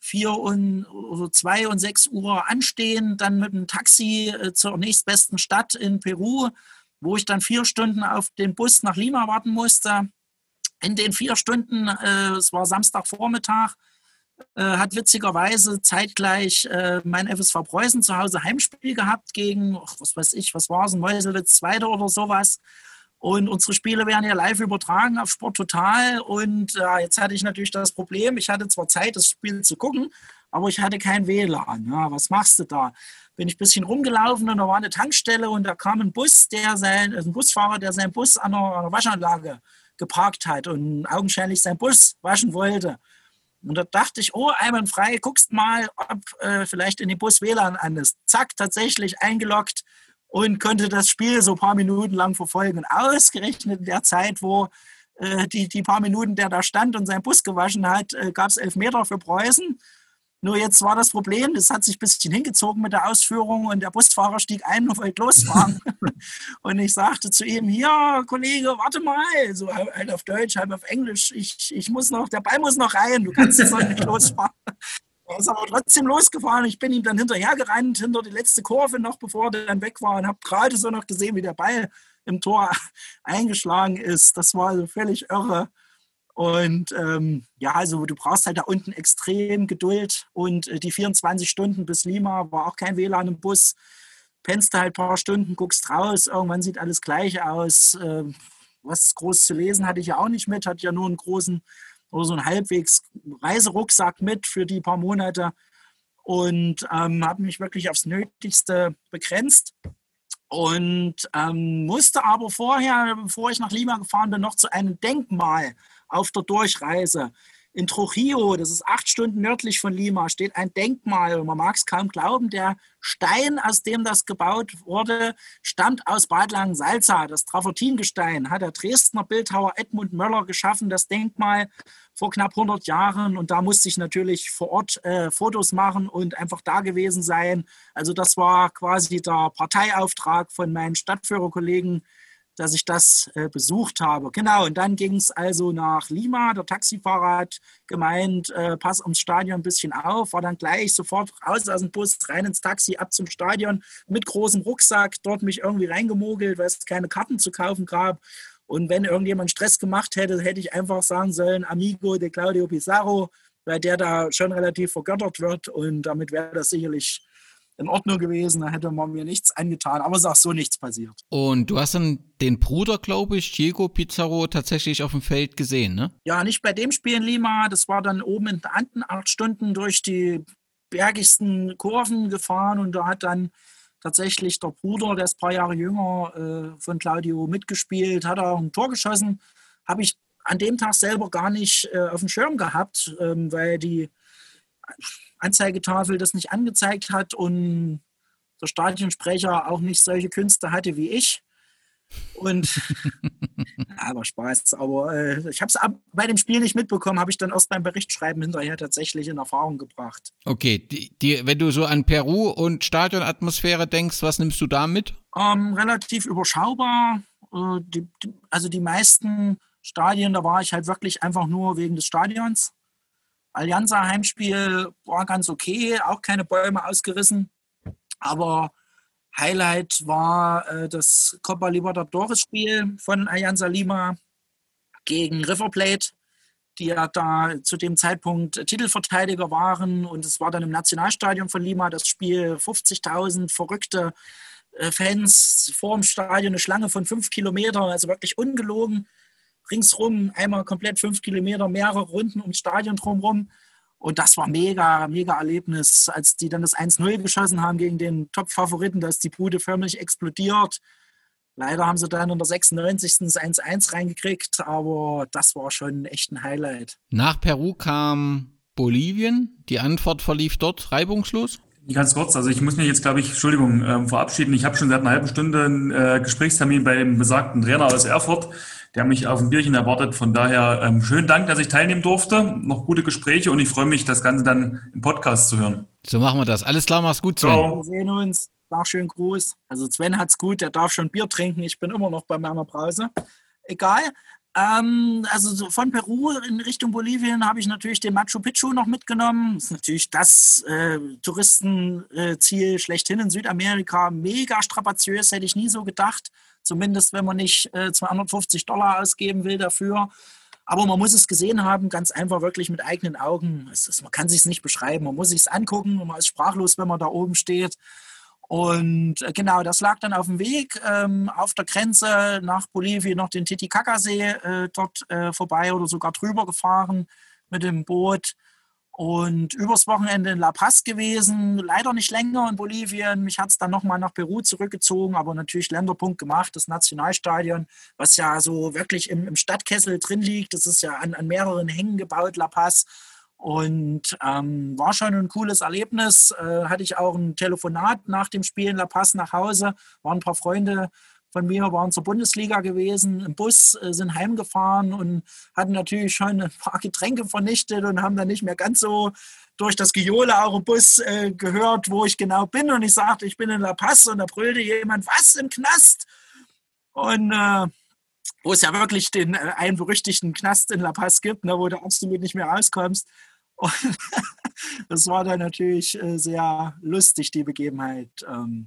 vier und oder zwei und sechs Uhr anstehen, dann mit einem Taxi äh, zur nächstbesten Stadt in Peru, wo ich dann vier Stunden auf den Bus nach Lima warten musste. In den vier Stunden, äh, es war Samstagvormittag, hat witzigerweise zeitgleich äh, mein FSV Preußen zu Hause Heimspiel gehabt gegen, ach, was weiß ich, was war es, Meuselwitz Zweite oder sowas. Und unsere Spiele werden ja live übertragen auf Sport Total. Und äh, jetzt hatte ich natürlich das Problem, ich hatte zwar Zeit, das Spiel zu gucken, aber ich hatte kein WLAN. Ja, was machst du da? Bin ich ein bisschen rumgelaufen und da war eine Tankstelle und da kam ein Bus, der sein, also ein Busfahrer, der seinen Bus an einer Waschanlage geparkt hat und augenscheinlich seinen Bus waschen wollte. Und da dachte ich, oh, einwandfrei, guckst mal, ob äh, vielleicht in den Bus WLAN an ist. Zack, tatsächlich eingeloggt und konnte das Spiel so ein paar Minuten lang verfolgen. Und ausgerechnet in der Zeit, wo äh, die, die paar Minuten, der da stand und seinen Bus gewaschen hat, äh, gab es Elfmeter für Preußen. Nur jetzt war das Problem, das hat sich ein bisschen hingezogen mit der Ausführung und der Busfahrer stieg ein und wollte losfahren. und ich sagte zu ihm, hier, Kollege, warte mal, so halt auf Deutsch, halb auf Englisch, ich, ich muss noch, der Ball muss noch rein, du kannst jetzt noch nicht losfahren. Er ist aber trotzdem losgefahren. Ich bin ihm dann hinterhergerannt, hinter die letzte Kurve noch, bevor er dann weg war und habe gerade so noch gesehen, wie der Ball im Tor eingeschlagen ist. Das war also völlig irre. Und ähm, ja, also du brauchst halt da unten extrem Geduld und äh, die 24 Stunden bis Lima war auch kein WLAN im Bus. Pennst halt ein paar Stunden, guckst raus, irgendwann sieht alles gleich aus. Äh, was groß zu lesen hatte ich ja auch nicht mit, hatte ja nur einen großen oder so einen halbwegs Reiserucksack mit für die paar Monate und ähm, habe mich wirklich aufs Nötigste begrenzt und ähm, musste aber vorher, bevor ich nach Lima gefahren bin, noch zu einem Denkmal auf der Durchreise. In Trujillo, das ist acht Stunden nördlich von Lima, steht ein Denkmal. Man mag es kaum glauben, der Stein, aus dem das gebaut wurde, stammt aus Bad Langensalza. Das Travertingestein hat der Dresdner Bildhauer Edmund Möller geschaffen, das Denkmal vor knapp 100 Jahren. Und da musste ich natürlich vor Ort äh, Fotos machen und einfach da gewesen sein. Also das war quasi der Parteiauftrag von meinen Stadtführerkollegen dass ich das äh, besucht habe. Genau, und dann ging es also nach Lima. Der Taxifahrer hat gemeint, äh, pass ums Stadion ein bisschen auf, war dann gleich sofort raus aus dem Bus, rein ins Taxi, ab zum Stadion mit großem Rucksack, dort mich irgendwie reingemogelt, weil es keine Karten zu kaufen gab. Und wenn irgendjemand Stress gemacht hätte, hätte ich einfach sagen sollen, Amigo de Claudio Pizarro, weil der da schon relativ vergöttert wird und damit wäre das sicherlich in Ordnung gewesen, da hätte man mir nichts angetan, aber es ist auch so nichts passiert. Und du hast dann den Bruder, glaube ich, Diego Pizarro, tatsächlich auf dem Feld gesehen, ne? Ja, nicht bei dem Spiel in Lima, das war dann oben in den Anden, acht Stunden durch die bergigsten Kurven gefahren und da hat dann tatsächlich der Bruder, der ist ein paar Jahre jünger, äh, von Claudio mitgespielt, hat auch ein Tor geschossen. Habe ich an dem Tag selber gar nicht äh, auf dem Schirm gehabt, ähm, weil die Anzeigetafel das nicht angezeigt hat und der Stadionsprecher auch nicht solche Künste hatte wie ich. Und aber Spaß. Aber äh, ich habe es bei dem Spiel nicht mitbekommen, habe ich dann erst beim Berichtschreiben hinterher tatsächlich in Erfahrung gebracht. Okay, die, die, wenn du so an Peru und Stadionatmosphäre denkst, was nimmst du da mit? Ähm, relativ überschaubar. Äh, die, also die meisten Stadien, da war ich halt wirklich einfach nur wegen des Stadions. Allianza Heimspiel war ganz okay, auch keine Bäume ausgerissen. Aber Highlight war äh, das Copa Libertadores Spiel von Alianza Lima gegen River Plate, die ja da zu dem Zeitpunkt Titelverteidiger waren. Und es war dann im Nationalstadion von Lima das Spiel 50.000 verrückte äh, Fans vor dem Stadion, eine Schlange von fünf Kilometern, also wirklich ungelogen. Ringsrum einmal komplett fünf Kilometer, mehrere Runden ums Stadion drumherum. Und das war mega, mega Erlebnis, als die dann das 1-0 geschossen haben gegen den Top-Favoriten, da ist die Bude förmlich explodiert. Leider haben sie dann in der 96. das 1-1 reingekriegt, aber das war schon echt ein Highlight. Nach Peru kam Bolivien. Die Antwort verlief dort reibungslos? Ganz kurz, also ich muss mich jetzt, glaube ich, Entschuldigung, ähm, verabschieden. Ich habe schon seit einer halben Stunde einen äh, Gesprächstermin bei dem besagten Trainer aus Erfurt, der mich auf ein Bierchen erwartet. Von daher ähm, schönen Dank, dass ich teilnehmen durfte. Noch gute Gespräche und ich freue mich, das Ganze dann im Podcast zu hören. So machen wir das. Alles klar, mach's gut, Sven. Wir sehen uns. Sag schönen Gruß. Also Sven hat's gut, der darf schon Bier trinken. Ich bin immer noch bei meiner Brause. Egal. Ähm, also von Peru in Richtung Bolivien habe ich natürlich den Machu Picchu noch mitgenommen. Das ist natürlich das äh, Touristenziel schlechthin in Südamerika. Mega strapaziös, hätte ich nie so gedacht. Zumindest wenn man nicht äh, 250 Dollar ausgeben will dafür. Aber man muss es gesehen haben, ganz einfach wirklich mit eigenen Augen. Ist, man kann sich es nicht beschreiben. Man muss sich es angucken man ist sprachlos, wenn man da oben steht. Und äh, genau, das lag dann auf dem Weg ähm, auf der Grenze nach Bolivien noch den Titicacasee äh, dort äh, vorbei oder sogar drüber gefahren mit dem Boot. Und übers Wochenende in La Paz gewesen, leider nicht länger in Bolivien. Mich hat es dann nochmal nach Peru zurückgezogen, aber natürlich Länderpunkt gemacht, das Nationalstadion, was ja so wirklich im, im Stadtkessel drin liegt. Das ist ja an, an mehreren Hängen gebaut, La Paz. Und ähm, war schon ein cooles Erlebnis. Äh, hatte ich auch ein Telefonat nach dem Spiel in La Paz nach Hause. Waren ein paar Freunde von mir, waren zur Bundesliga gewesen, im Bus, äh, sind heimgefahren und hatten natürlich schon ein paar Getränke vernichtet und haben dann nicht mehr ganz so durch das Gejohle auch im Bus äh, gehört, wo ich genau bin. Und ich sagte, ich bin in La Paz und da brüllte jemand, was im Knast? Und äh, wo es ja wirklich den äh, einen berüchtigten Knast in La Paz gibt, ne, wo du absolut nicht mehr rauskommst. Und das war dann natürlich äh, sehr lustig, die Begebenheit. Ähm,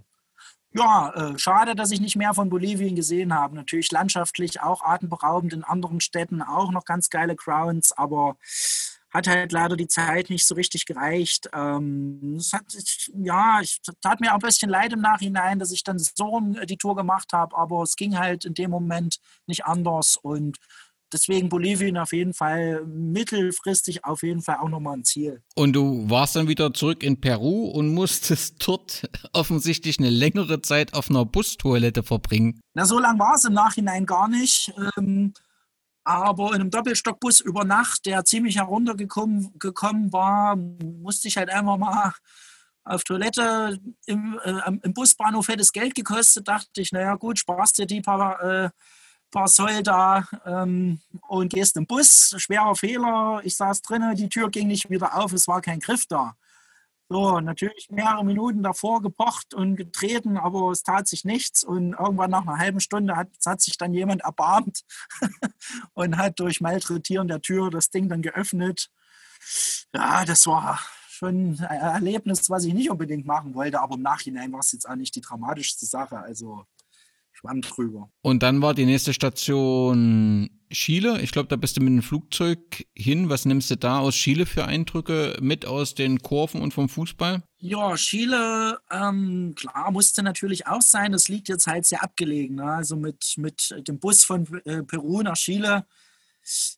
ja, äh, schade, dass ich nicht mehr von Bolivien gesehen habe. Natürlich landschaftlich auch atemberaubend, in anderen Städten auch noch ganz geile Crowns, aber hat halt leider die Zeit nicht so richtig gereicht. Ähm, hat, ja, ich tat mir auch ein bisschen leid im Nachhinein, dass ich dann so die Tour gemacht habe, aber es ging halt in dem Moment nicht anders und deswegen Bolivien auf jeden Fall mittelfristig auf jeden Fall auch nochmal ein Ziel. Und du warst dann wieder zurück in Peru und musstest dort offensichtlich eine längere Zeit auf einer Bustoilette verbringen. Na, so lang war es im Nachhinein gar nicht. Ähm, aber in einem Doppelstockbus über Nacht, der ziemlich heruntergekommen gekommen war, musste ich halt einfach mal auf Toilette. Im, äh, im Busbahnhof hätte es Geld gekostet. Dachte ich, naja, gut, sparst dir die paar. Äh, paar Soll da ähm, und gehst im Bus. Schwerer Fehler. Ich saß drinnen, die Tür ging nicht wieder auf, es war kein Griff da. So, natürlich mehrere Minuten davor gepocht und getreten, aber es tat sich nichts. Und irgendwann nach einer halben Stunde hat, hat sich dann jemand erbarmt und hat durch Malträtieren der Tür das Ding dann geöffnet. Ja, das war schon ein Erlebnis, was ich nicht unbedingt machen wollte, aber im Nachhinein war es jetzt auch nicht die dramatischste Sache. Also schwamm drüber. Und dann war die nächste Station Chile. Ich glaube, da bist du mit dem Flugzeug hin. Was nimmst du da aus Chile für Eindrücke mit aus den Kurven und vom Fußball? Ja, Chile, ähm, klar, musste natürlich auch sein. Das liegt jetzt halt sehr abgelegen. Ne? Also mit, mit dem Bus von äh, Peru nach Chile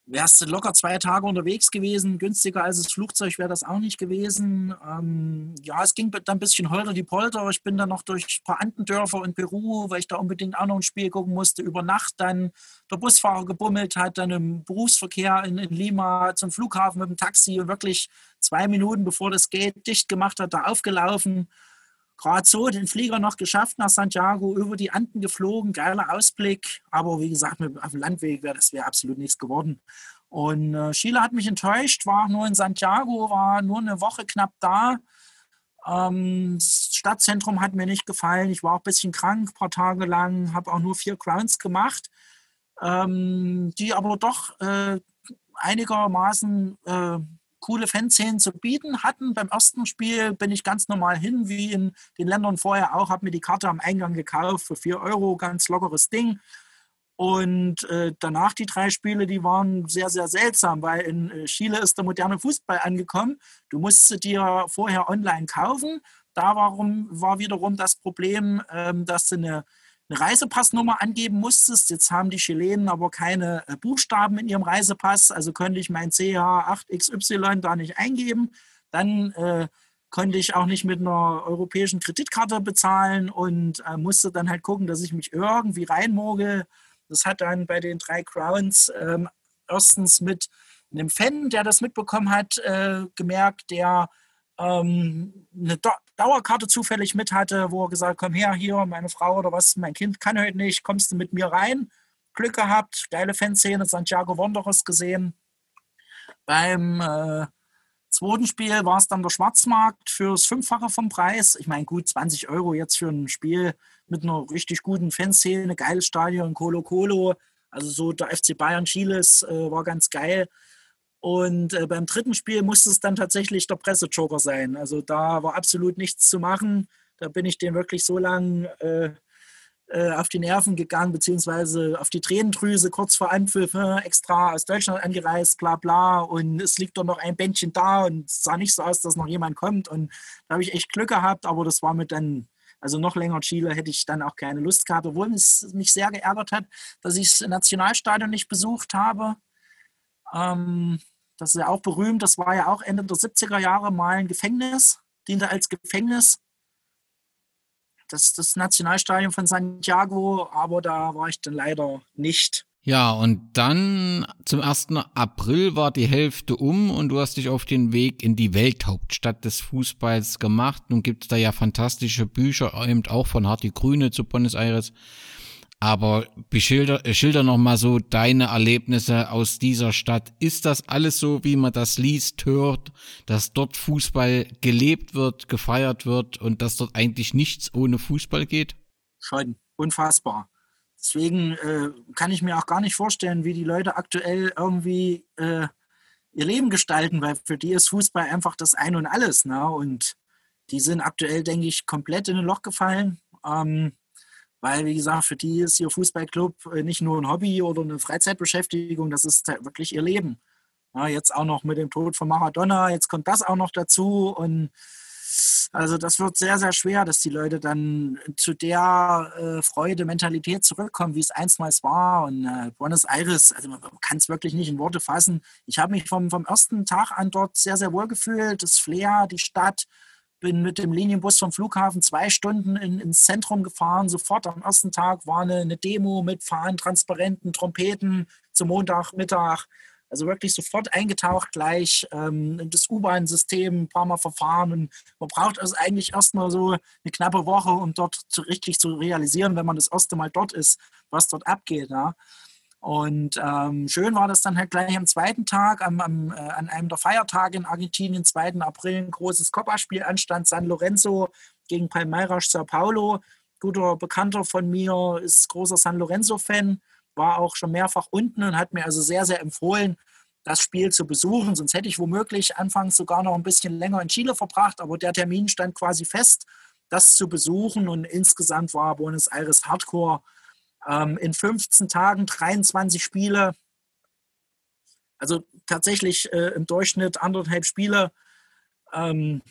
wärst du locker zwei Tage unterwegs gewesen. Günstiger als das Flugzeug wäre das auch nicht gewesen. Ähm, ja, es ging dann ein bisschen holter die Polter. Ich bin dann noch durch ein paar Andendörfer in Peru, weil ich da unbedingt auch noch ein Spiel gucken musste. Über Nacht dann der Busfahrer gebummelt hat, dann im Berufsverkehr in, in Lima zum Flughafen mit dem Taxi und wirklich zwei Minuten bevor das Gate dicht gemacht hat, da aufgelaufen gerade so den Flieger noch geschafft nach Santiago, über die Anden geflogen, geiler Ausblick. Aber wie gesagt, auf dem Landweg wäre das wäre absolut nichts geworden. Und äh, Chile hat mich enttäuscht, war nur in Santiago, war nur eine Woche knapp da. Ähm, das Stadtzentrum hat mir nicht gefallen. Ich war auch ein bisschen krank, ein paar Tage lang, habe auch nur vier Crowns gemacht, ähm, die aber doch äh, einigermaßen äh, coole Fanszenen zu bieten hatten. Beim ersten Spiel bin ich ganz normal hin, wie in den Ländern vorher auch, habe mir die Karte am Eingang gekauft für 4 Euro, ganz lockeres Ding. Und äh, danach die drei Spiele, die waren sehr, sehr seltsam, weil in äh, Chile ist der moderne Fußball angekommen. Du musst dir vorher online kaufen. Da warum, war wiederum das Problem, ähm, dass du eine, eine, Reisepassnummer angeben musstest. Jetzt haben die Chilenen aber keine äh, Buchstaben in ihrem Reisepass, also könnte ich mein CH8XY da nicht eingeben. Dann äh, konnte ich auch nicht mit einer europäischen Kreditkarte bezahlen und äh, musste dann halt gucken, dass ich mich irgendwie reinmogel das hat dann bei den drei Crowns ähm, erstens mit einem Fan, der das mitbekommen hat, äh, gemerkt, der ähm, eine Dauerkarte zufällig mit hatte, wo er gesagt komm her, hier, meine Frau oder was, mein Kind kann heute nicht, kommst du mit mir rein? Glück gehabt, geile Fanszene, Santiago Wanderers gesehen. Beim äh, zweiten Spiel war es dann der Schwarzmarkt fürs Fünffache vom Preis. Ich meine, gut, 20 Euro jetzt für ein Spiel mit einer richtig guten Fanszene, geiles Stadion, Colo Colo. Also so der FC Bayern Chiles äh, war ganz geil. Und äh, beim dritten Spiel musste es dann tatsächlich der Pressejoker sein. Also da war absolut nichts zu machen. Da bin ich den wirklich so lang äh, äh, auf die Nerven gegangen, beziehungsweise auf die Tränendrüse kurz vor Anpfiff, extra aus Deutschland angereist, bla bla. Und es liegt doch noch ein Bändchen da und es sah nicht so aus, dass noch jemand kommt. Und da habe ich echt Glück gehabt, aber das war mir dann also noch länger Chile hätte ich dann auch keine Lust gehabt, obwohl es mich sehr geärgert hat, dass ich das Nationalstadion nicht besucht habe. Ähm, das ist ja auch berühmt, das war ja auch Ende der 70er Jahre mal ein Gefängnis, diente als Gefängnis. Das, das Nationalstadion von Santiago, aber da war ich dann leider nicht. Ja, und dann zum 1. April war die Hälfte um und du hast dich auf den Weg in die Welthauptstadt des Fußballs gemacht. Nun gibt's da ja fantastische Bücher, eben auch von Harty Grüne zu Buenos Aires. Aber beschilder, schilder noch mal so deine Erlebnisse aus dieser Stadt. Ist das alles so, wie man das liest, hört, dass dort Fußball gelebt wird, gefeiert wird und dass dort eigentlich nichts ohne Fußball geht? Schon unfassbar. Deswegen äh, kann ich mir auch gar nicht vorstellen, wie die Leute aktuell irgendwie äh, ihr Leben gestalten, weil für die ist Fußball einfach das Ein und Alles. Ne? Und die sind aktuell, denke ich, komplett in ein Loch gefallen. Ähm, weil, wie gesagt, für die ist ihr Fußballclub äh, nicht nur ein Hobby oder eine Freizeitbeschäftigung, das ist halt wirklich ihr Leben. Ja, jetzt auch noch mit dem Tod von Maradona, jetzt kommt das auch noch dazu und also das wird sehr, sehr schwer, dass die Leute dann zu der äh, Freude, Mentalität zurückkommen, wie es einstmals war. Und äh, Buenos Aires, also man kann es wirklich nicht in Worte fassen. Ich habe mich vom, vom ersten Tag an dort sehr, sehr wohl gefühlt. Das Flair, die Stadt, bin mit dem Linienbus vom Flughafen zwei Stunden in, ins Zentrum gefahren. Sofort am ersten Tag war eine, eine Demo mit Fahnen, Transparenten, Trompeten zum Montagmittag. Also wirklich sofort eingetaucht gleich ähm, in das U-Bahn-System, ein paar Mal verfahren. Und man braucht also eigentlich erstmal so eine knappe Woche, um dort zu, richtig zu realisieren, wenn man das erste Mal dort ist, was dort abgeht. Ja. Und ähm, schön war das dann halt gleich am zweiten Tag, am, am, äh, an einem der Feiertage in Argentinien, 2. April, ein großes Copa-Spiel anstand, San Lorenzo gegen Palmeiras Sao Paulo. Guter Bekannter von mir ist großer San Lorenzo-Fan war auch schon mehrfach unten und hat mir also sehr, sehr empfohlen, das Spiel zu besuchen. Sonst hätte ich womöglich anfangs sogar noch ein bisschen länger in Chile verbracht, aber der Termin stand quasi fest, das zu besuchen. Und insgesamt war Buenos Aires Hardcore ähm, in 15 Tagen 23 Spiele. Also tatsächlich äh, im Durchschnitt anderthalb Spiele. Ähm,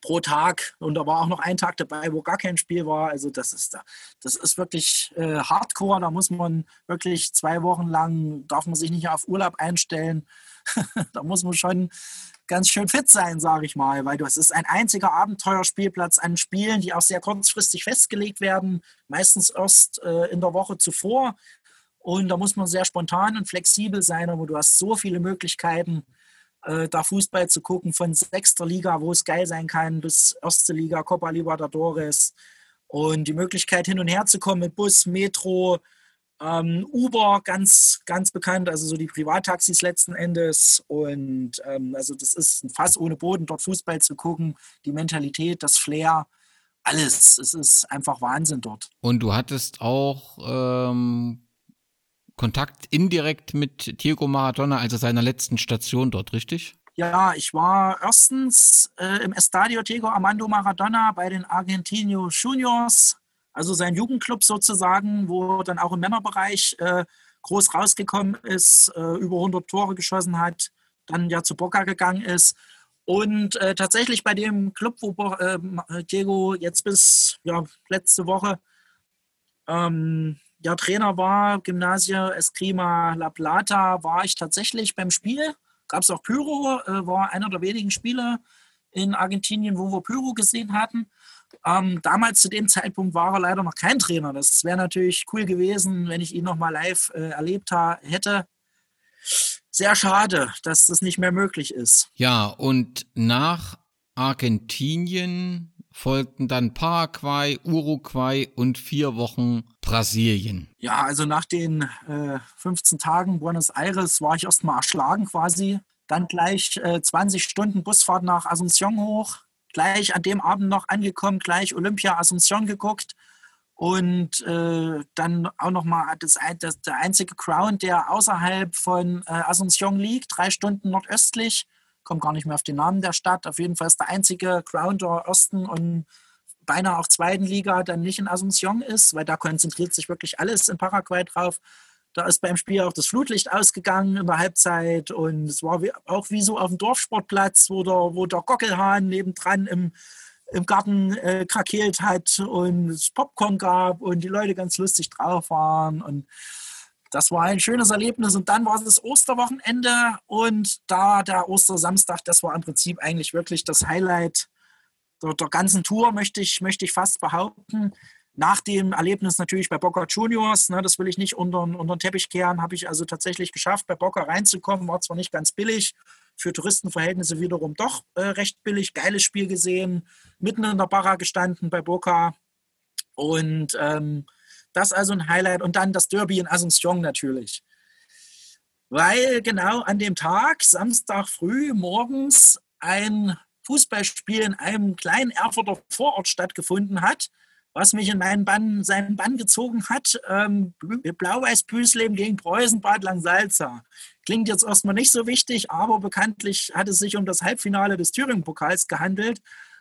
pro Tag und da war auch noch ein Tag dabei, wo gar kein Spiel war. Also das ist das ist wirklich äh, Hardcore. Da muss man wirklich zwei Wochen lang darf man sich nicht auf Urlaub einstellen. da muss man schon ganz schön fit sein, sage ich mal, weil das ist ein einziger Abenteuerspielplatz an Spielen, die auch sehr kurzfristig festgelegt werden, meistens erst äh, in der Woche zuvor. Und da muss man sehr spontan und flexibel sein, aber du hast so viele Möglichkeiten äh, da Fußball zu gucken, von sechster Liga, wo es geil sein kann, bis erste Liga, Copa Libertadores. Und die Möglichkeit hin und her zu kommen mit Bus, Metro, ähm, Uber, ganz, ganz bekannt, also so die Privattaxis letzten Endes. Und ähm, also das ist ein Fass ohne Boden, dort Fußball zu gucken, die Mentalität, das Flair, alles. Es ist einfach Wahnsinn dort. Und du hattest auch ähm, Kontakt indirekt mit Diego Maradona, also seiner letzten Station dort, richtig? Ja, ich war erstens äh, im Estadio Diego Armando Maradona bei den Argentino Juniors Also sein Jugendclub sozusagen, wo dann auch im Männerbereich äh, groß rausgekommen ist, äh, über 100 Tore geschossen hat, dann ja zu Boca gegangen ist. Und äh, tatsächlich bei dem Club, wo äh, Diego jetzt bis ja, letzte Woche ähm, ja, Trainer war, Gymnasia Escrima La Plata, war ich tatsächlich beim Spiel. Gab es auch Pyro, äh, war einer der wenigen Spiele in Argentinien, wo wir Pyro gesehen hatten. Ähm, damals zu dem Zeitpunkt war er leider noch kein Trainer. Das wäre natürlich cool gewesen, wenn ich ihn noch mal live äh, erlebt hätte. Sehr schade, dass das nicht mehr möglich ist. Ja, und nach Argentinien folgten dann Paraguay, Uruguay und vier Wochen Brasilien. Ja, also nach den äh, 15 Tagen Buenos Aires war ich erstmal erschlagen quasi. Dann gleich äh, 20 Stunden Busfahrt nach Asunción hoch. Gleich an dem Abend noch angekommen, gleich Olympia Asunción geguckt. Und äh, dann auch nochmal das, das, der einzige Crown, der außerhalb von äh, Asunción liegt, drei Stunden nordöstlich komme gar nicht mehr auf den Namen der Stadt. Auf jeden Fall ist der einzige Ground der Osten und beinahe auch zweiten Liga dann nicht in Asunción ist, weil da konzentriert sich wirklich alles in Paraguay drauf. Da ist beim Spiel auch das Flutlicht ausgegangen in der Halbzeit und es war wie, auch wie so auf dem Dorfsportplatz, wo der, wo der Gockelhahn nebendran im, im Garten äh, krakeelt hat und es Popcorn gab und die Leute ganz lustig drauf waren und das war ein schönes Erlebnis. Und dann war das Osterwochenende und da der Ostersamstag, das war im Prinzip eigentlich wirklich das Highlight der, der ganzen Tour, möchte ich, möchte ich fast behaupten. Nach dem Erlebnis natürlich bei Boca Juniors, ne, das will ich nicht unter, unter den Teppich kehren, habe ich also tatsächlich geschafft, bei Boca reinzukommen. War zwar nicht ganz billig, für Touristenverhältnisse wiederum doch äh, recht billig. Geiles Spiel gesehen, mitten in der Barra gestanden bei Boca. Und ähm, das also ein Highlight. Und dann das Derby in Asunción natürlich. Weil genau an dem Tag, Samstag früh, morgens, ein Fußballspiel in einem kleinen Erfurter Vorort stattgefunden hat, was mich in meinen Bann, seinen Bann gezogen hat. Ähm, Blau-Weiß-Büsleben gegen Preußen Bad Langsalza. Klingt jetzt erstmal nicht so wichtig, aber bekanntlich hat es sich um das Halbfinale des Thüringen-Pokals gehandelt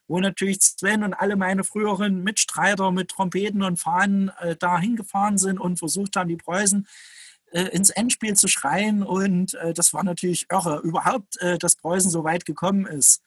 wo natürlich Sven und alle meine früheren Mitstreiter mit Trompeten und Fahnen äh, da hingefahren sind und versucht haben, die Preußen äh, ins Endspiel zu schreien. Und äh, das war natürlich irre. Überhaupt, äh, dass Preußen so weit gekommen ist,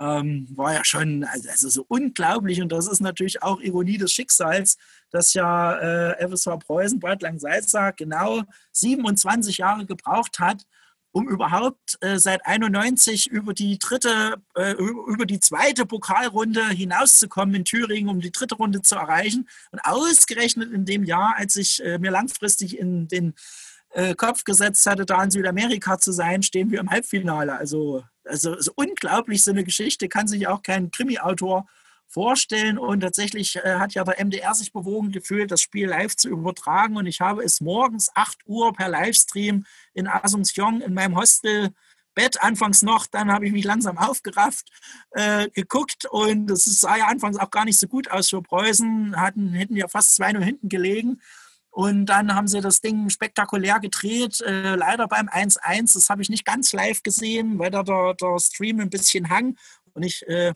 ähm, war ja schon also so unglaublich. Und das ist natürlich auch Ironie des Schicksals, dass ja äh, FSV Preußen, Bad Langsalza, genau 27 Jahre gebraucht hat, um überhaupt äh, seit 91 über die dritte, äh, über die zweite Pokalrunde hinauszukommen in Thüringen, um die dritte Runde zu erreichen. Und ausgerechnet in dem Jahr, als ich äh, mir langfristig in den äh, Kopf gesetzt hatte, da in Südamerika zu sein, stehen wir im Halbfinale. Also, also, also unglaublich, so eine Geschichte kann sich auch kein Krimi-Autor vorstellen. Und tatsächlich äh, hat ja der MDR sich bewogen gefühlt, das Spiel live zu übertragen. Und ich habe es morgens 8 Uhr per Livestream in Asunción in meinem Hostel Bett anfangs noch, dann habe ich mich langsam aufgerafft, äh, geguckt und es sah ja anfangs auch gar nicht so gut aus für Preußen, hatten, hätten ja fast 2-0 hinten gelegen. Und dann haben sie das Ding spektakulär gedreht, äh, leider beim 1-1. Das habe ich nicht ganz live gesehen, weil da der, der Stream ein bisschen hang und ich äh,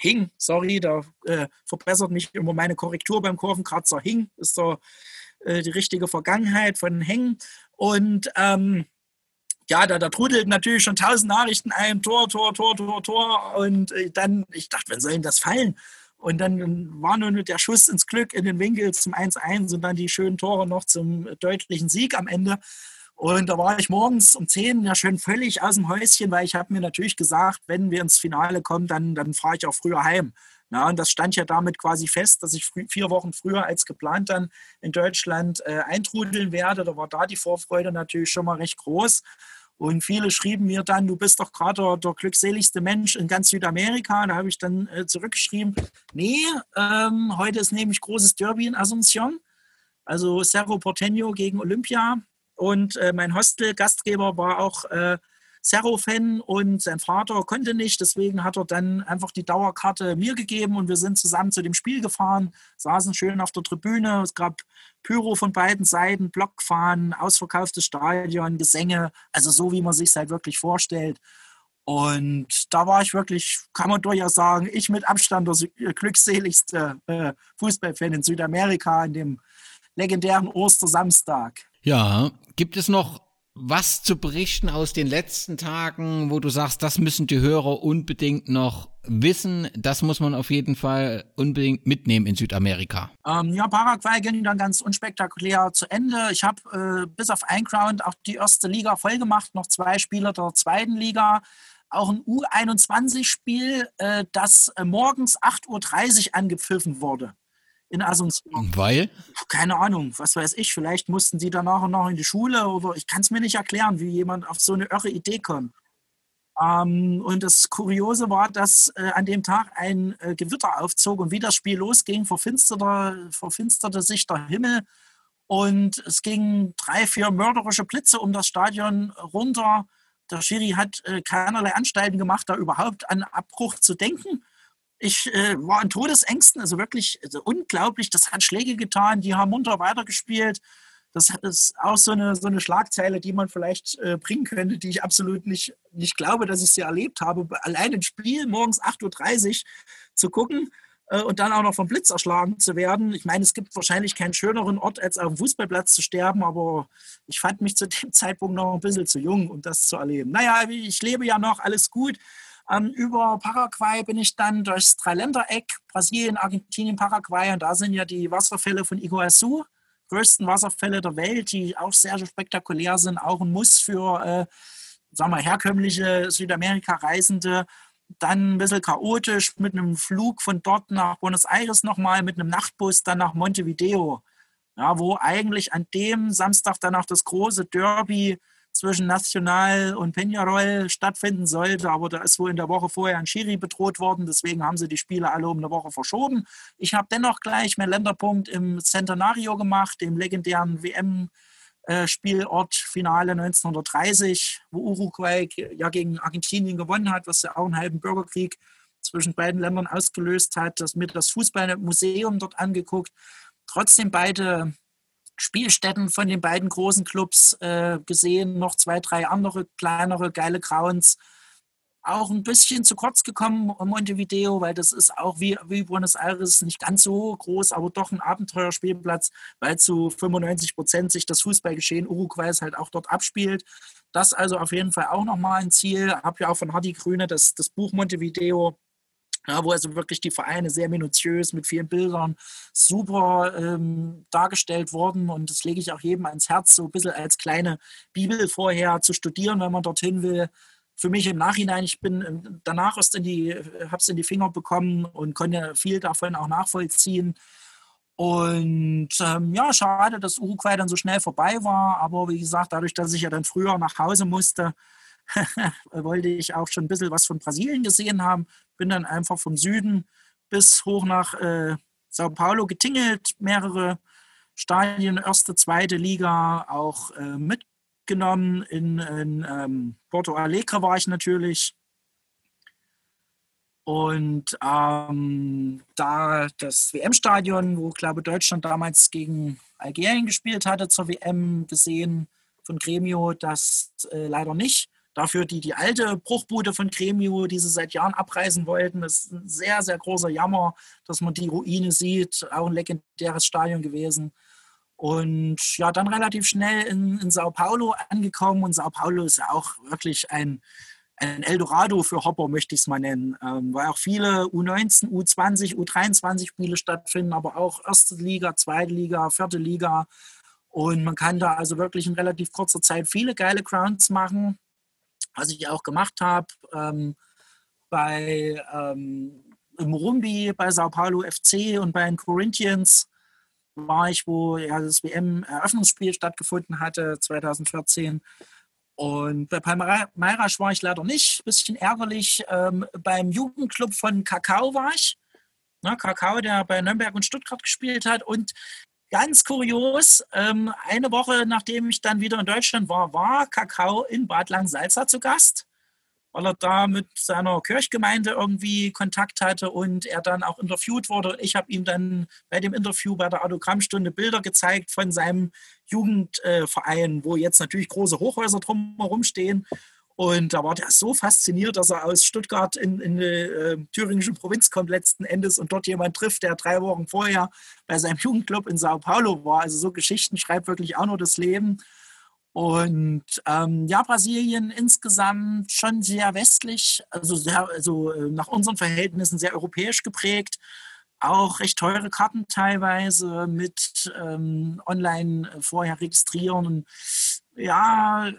Hing, sorry, da äh, verbessert mich immer meine Korrektur beim Kurvenkratzer. Hing ist so äh, die richtige Vergangenheit von Hängen. Und ähm, ja, da, da trudelt natürlich schon tausend Nachrichten ein, Tor, Tor, Tor, Tor, Tor. Und äh, dann, ich dachte, wann soll denn das fallen? Und dann war nur der Schuss ins Glück in den Winkel zum 1-1 und dann die schönen Tore noch zum deutlichen Sieg am Ende. Und da war ich morgens um 10 ja schön völlig aus dem Häuschen, weil ich habe mir natürlich gesagt, wenn wir ins Finale kommen, dann, dann fahre ich auch früher heim. Na, und das stand ja damit quasi fest, dass ich vier Wochen früher als geplant dann in Deutschland äh, eintrudeln werde. Da war da die Vorfreude natürlich schon mal recht groß. Und viele schrieben mir dann, du bist doch gerade der, der, glückseligste Mensch in ganz Südamerika. Da habe ich dann äh, zurückgeschrieben, nee, ähm, heute ist nämlich großes Derby in Asunción. Also Cerro Porteño gegen Olympia. Und äh, mein Hostel-Gastgeber war auch äh, Cerro-Fan und sein Vater konnte nicht. Deswegen hat er dann einfach die Dauerkarte mir gegeben und wir sind zusammen zu dem Spiel gefahren, saßen schön auf der Tribüne. Es gab Pyro von beiden Seiten, Blockfahren, ausverkauftes Stadion, Gesänge, also so, wie man sich halt wirklich vorstellt. Und da war ich wirklich, kann man durchaus sagen, ich mit Abstand der glückseligste äh, Fußballfan in Südamerika an dem legendären Ostersamstag. Ja, gibt es noch was zu berichten aus den letzten Tagen, wo du sagst, das müssen die Hörer unbedingt noch wissen, das muss man auf jeden Fall unbedingt mitnehmen in Südamerika? Ähm, ja, Paraguay ging dann ganz unspektakulär zu Ende. Ich habe äh, bis auf ein Ground auch die erste Liga vollgemacht, noch zwei Spieler der zweiten Liga. Auch ein U21-Spiel, äh, das äh, morgens 8.30 Uhr angepfiffen wurde in Asunción. Weil? Keine Ahnung, was weiß ich. Vielleicht mussten sie danach noch in die Schule oder ich kann es mir nicht erklären, wie jemand auf so eine irre Idee kommt. Ähm, und das Kuriose war, dass äh, an dem Tag ein äh, Gewitter aufzog und wie das Spiel losging, verfinsterte, verfinsterte sich der Himmel und es gingen drei, vier mörderische Blitze um das Stadion runter. Der Schiri hat äh, keinerlei Anstalten gemacht, da überhaupt an Abbruch zu denken. Ich äh, war in Todesängsten, also wirklich also unglaublich. Das hat Schläge getan, die haben munter weitergespielt. Das ist auch so eine, so eine Schlagzeile, die man vielleicht äh, bringen könnte, die ich absolut nicht, nicht glaube, dass ich sie erlebt habe. Allein ein Spiel morgens 8.30 Uhr zu gucken äh, und dann auch noch vom Blitz erschlagen zu werden. Ich meine, es gibt wahrscheinlich keinen schöneren Ort, als auf dem Fußballplatz zu sterben, aber ich fand mich zu dem Zeitpunkt noch ein bisschen zu jung, um das zu erleben. Naja, ich lebe ja noch, alles gut. Ähm, über Paraguay bin ich dann durchs Dreiländereck, Brasilien, Argentinien, Paraguay und da sind ja die Wasserfälle von Iguazu, größten Wasserfälle der Welt, die auch sehr, spektakulär sind, auch ein Muss für, äh, sagen wir, herkömmliche Südamerika-Reisende. Dann ein bisschen chaotisch mit einem Flug von dort nach Buenos Aires nochmal, mit einem Nachtbus dann nach Montevideo. Ja, wo eigentlich an dem Samstag dann auch das große Derby zwischen National und Peñarol stattfinden sollte, aber da ist wohl in der Woche vorher ein Schiri bedroht worden, deswegen haben sie die Spiele alle um eine Woche verschoben. Ich habe dennoch gleich meinen Länderpunkt im Centenario gemacht, dem legendären WM Spielort Finale 1930, wo Uruguay ja gegen Argentinien gewonnen hat, was ja auch einen halben Bürgerkrieg zwischen beiden Ländern ausgelöst hat, das mir das Fußballmuseum dort angeguckt. Trotzdem beide Spielstätten von den beiden großen Clubs äh, gesehen, noch zwei, drei andere kleinere, geile Grounds. Auch ein bisschen zu kurz gekommen Montevideo, weil das ist auch wie, wie Buenos Aires nicht ganz so groß, aber doch ein Abenteuerspielplatz, weil zu 95 Prozent sich das Fußballgeschehen Uruguays halt auch dort abspielt. Das also auf jeden Fall auch nochmal ein Ziel. Habe ja auch von Hardy Grüne das, das Buch Montevideo ja, wo also wirklich die Vereine sehr minutiös mit vielen Bildern super ähm, dargestellt wurden. Und das lege ich auch jedem ans Herz, so ein bisschen als kleine Bibel vorher zu studieren, wenn man dorthin will. Für mich im Nachhinein, ich bin ähm, danach erst in die, habe es in die Finger bekommen und konnte viel davon auch nachvollziehen. Und ähm, ja, schade, dass Uruguay dann so schnell vorbei war. Aber wie gesagt, dadurch, dass ich ja dann früher nach Hause musste, wollte ich auch schon ein bisschen was von Brasilien gesehen haben. Bin dann einfach vom Süden bis hoch nach äh, Sao Paulo getingelt, mehrere Stadien, erste, zweite Liga auch äh, mitgenommen. In, in ähm, Porto Alegre war ich natürlich. Und ähm, da das WM-Stadion, wo, glaube Deutschland damals gegen Algerien gespielt hatte, zur WM gesehen von Gremio, das äh, leider nicht. Dafür die, die alte Bruchbude von Gremio, die sie seit Jahren abreißen wollten, das ist ein sehr, sehr großer Jammer, dass man die Ruine sieht. Auch ein legendäres Stadion gewesen. Und ja, dann relativ schnell in, in Sao Paulo angekommen. Und Sao Paulo ist ja auch wirklich ein, ein Eldorado für Hopper, möchte ich es mal nennen, ähm, weil auch viele U19, U20, U23 Spiele stattfinden, aber auch erste Liga, zweite Liga, vierte Liga. Und man kann da also wirklich in relativ kurzer Zeit viele geile Grounds machen was ich auch gemacht habe ähm, bei ähm, im Rumbi, bei Sao Paulo FC und bei den Corinthians war ich, wo ja das WM-Eröffnungsspiel stattgefunden hatte 2014. Und bei Palmeiras war ich leider nicht, bisschen ärgerlich. Ähm, beim Jugendclub von Kakao war ich. Na, Kakao, der bei Nürnberg und Stuttgart gespielt hat. Und Ganz kurios, ähm, eine Woche nachdem ich dann wieder in Deutschland war, war Kakao in Bad Langsalza zu Gast, weil er da mit seiner Kirchgemeinde irgendwie Kontakt hatte und er dann auch interviewt wurde. Ich habe ihm dann bei dem Interview bei der Autogrammstunde Bilder gezeigt von seinem Jugendverein, wo jetzt natürlich große Hochhäuser drumherum stehen. Und da war der so fasziniert, dass er aus Stuttgart in, in die äh, thüringische Provinz kommt letzten Endes und dort jemand trifft, der drei Wochen vorher bei seinem Jugendclub in Sao Paulo war. Also so Geschichten schreibt wirklich auch nur das Leben. Und ähm, ja, Brasilien insgesamt schon sehr westlich, also, sehr, also äh, nach unseren Verhältnissen sehr europäisch geprägt. Auch recht teure Karten teilweise mit ähm, online vorher registrieren. Und ja,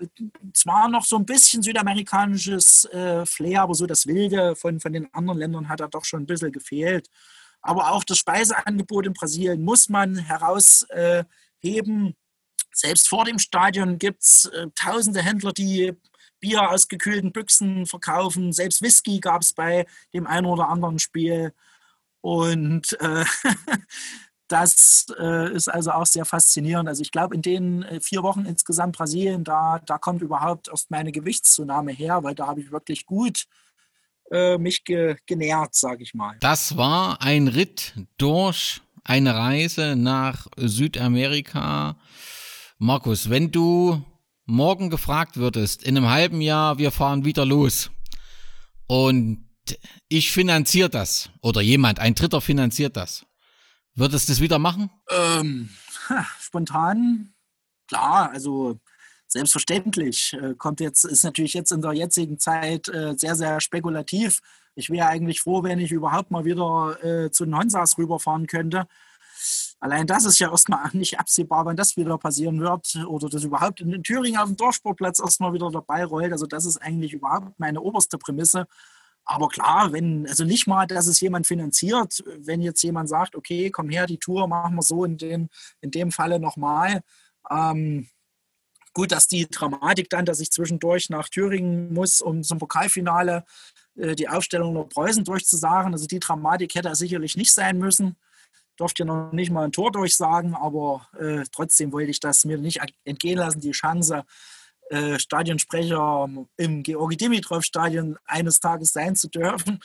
zwar noch so ein bisschen südamerikanisches äh, Flair, aber so das Wilde von, von den anderen Ländern hat da doch schon ein bisschen gefehlt. Aber auch das Speiseangebot in Brasilien muss man herausheben. Äh, Selbst vor dem Stadion gibt es äh, tausende Händler, die Bier aus gekühlten Büchsen verkaufen. Selbst Whisky gab es bei dem einen oder anderen Spiel. Und äh, das äh, ist also auch sehr faszinierend. Also ich glaube, in den äh, vier Wochen insgesamt Brasilien, da, da kommt überhaupt erst meine Gewichtszunahme her, weil da habe ich wirklich gut äh, mich ge genährt, sage ich mal. Das war ein Ritt durch eine Reise nach Südamerika. Markus, wenn du morgen gefragt würdest, in einem halben Jahr, wir fahren wieder los und ich finanziere das oder jemand, ein Dritter finanziert das, Würdest du es wieder machen? Ähm, spontan, klar, also selbstverständlich. Äh, kommt jetzt, ist natürlich jetzt in der jetzigen Zeit äh, sehr, sehr spekulativ. Ich wäre eigentlich froh, wenn ich überhaupt mal wieder äh, zu den Honsas rüberfahren könnte. Allein das ist ja erstmal nicht absehbar, wann das wieder passieren wird oder dass überhaupt in Thüringen auf dem Dorfsportplatz erstmal wieder dabei rollt. Also das ist eigentlich überhaupt meine oberste Prämisse. Aber klar, wenn, also nicht mal, dass es jemand finanziert, wenn jetzt jemand sagt, okay, komm her, die Tour machen wir so in dem, in dem Falle nochmal. Ähm, gut, dass die Dramatik dann, dass ich zwischendurch nach Thüringen muss, um zum Pokalfinale äh, die Aufstellung der Preußen durchzusagen. Also die Dramatik hätte sicherlich nicht sein müssen. Durfte ja noch nicht mal ein Tor durchsagen, aber äh, trotzdem wollte ich das mir nicht entgehen lassen, die Chance, äh, Stadionsprecher im Georgi Dimitrov Stadion eines Tages sein zu dürfen.